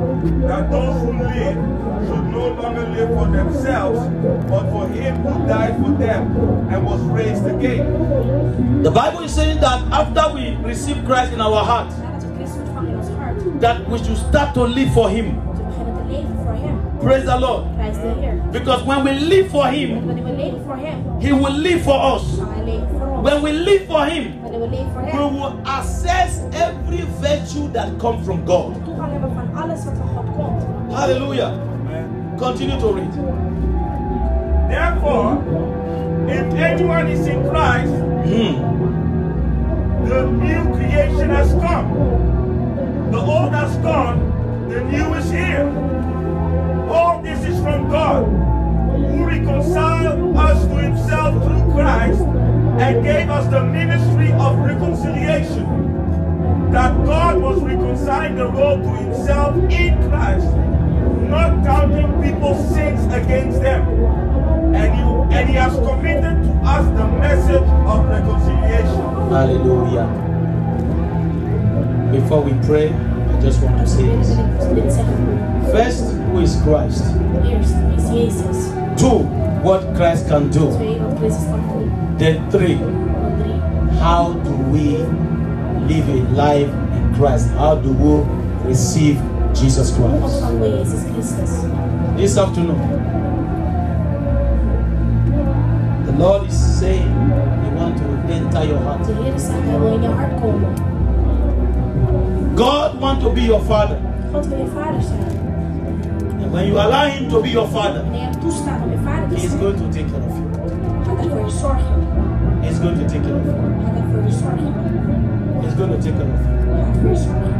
that those who live should no longer live for themselves, but for him who died for them and was raised again. The Bible is saying that after we receive Christ in our heart, Nadat we Christus ontvangen in ons hart, that we should start to live for Him. moeten we beginnen te leven voor Hem. Praise the Lord. Prijs de Heer. Because when we live for Him, wanneer we leven voor Hem, He will live for us. zal Hij leven voor ons. When we live for Him, we leven voor we will assess every virtue that comes from God. toegang hebben van alles wat van God komt. Hallelujah. Amen. Continue to read. Therefore, if anyone is in Christ, Hmm. the new creation has come. The old has gone, the new is here. All this is from God, who reconciled us to himself through Christ and gave us the ministry of reconciliation. That God was reconciling the world to himself in Christ, not counting people's sins against them. And he, and he has committed to us the message of reconciliation. Hallelujah. Before we pray, I just want to say this. wil ik dit zeggen. First, who is Christ? Is Jezus? Two, what Christ can do. Twee, wat Christus kan doen. Then three, how do we live a life in Christ? How do we receive Jesus Christ? ontvangen we Jezus Christus? This afternoon, the Lord is saying He wants to enter your heart. De Heer zegt, Hij wil in je hart komen. God wants to be your Father. God wil je vader zijn. When you allow Him to be your Father, Wanneer je hem toestaat om je vader te He is going to take care of you. gaat hij voor je zorgen. He is going to take care of you. Gaat hij voor je zorgen. He is going to take care of you. Hij gaat voor je zorgen.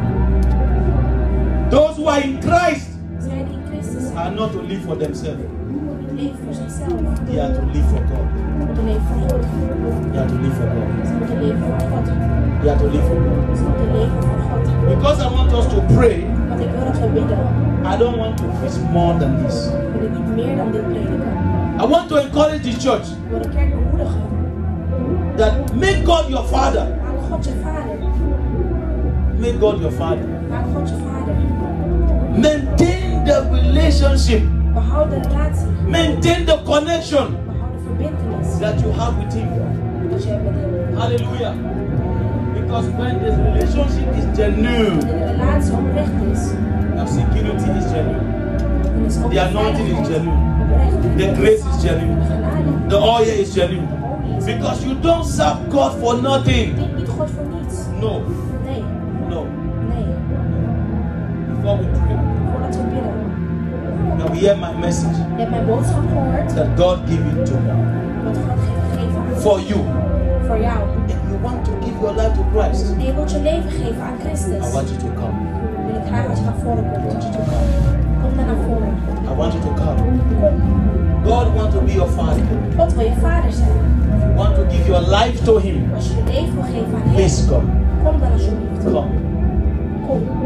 Those who are in Christ Zij die in Christus zijn, are not to live for themselves. moeten niet leven voor zichzelf. They are to live for God. Ze moeten leven voor God. They are to live for God. Ze moeten leven voor God. They are to live for God. Ze moeten leven voor God. Because I want us to pray, Want ik wil dat we bidden. I don't want to preach more than this. Wil ik niet meer dan dit prediken. I want to encourage the church wil de kerk bemoedigen. that make God your Father. Maak God je vader. Make God your Father. Maak God je vader. Maintain the relationship. Behoud de relatie. Maintain the connection Behoud de verbintenis. that you have with Him. Dat je hebt met hem. Hallelujah. Because when this relationship is genuine, de relatie oprecht is, your security is genuine. dan is ook The anointing is genuine. The grace is genuine. The oil is genuine. De olie is Because you don't serve God for nothing. Dien niet God voor niets. No, no. Before we pray, Voordat we bidden. now we hear my message Je hebt mijn boodschap that God give it to me Wat God heeft gegeven for you. voor jou. And you want to give your life to Christ. En je wilt je leven geven aan Christus. I want you to come. I want you to come. Kom dan naar voren. I want you to come. God wants to be your father. God wil je vader zijn. You want to give your life to Him. Als je je leven wil geven aan Hem, Please come. kom dan alsjeblieft. Come.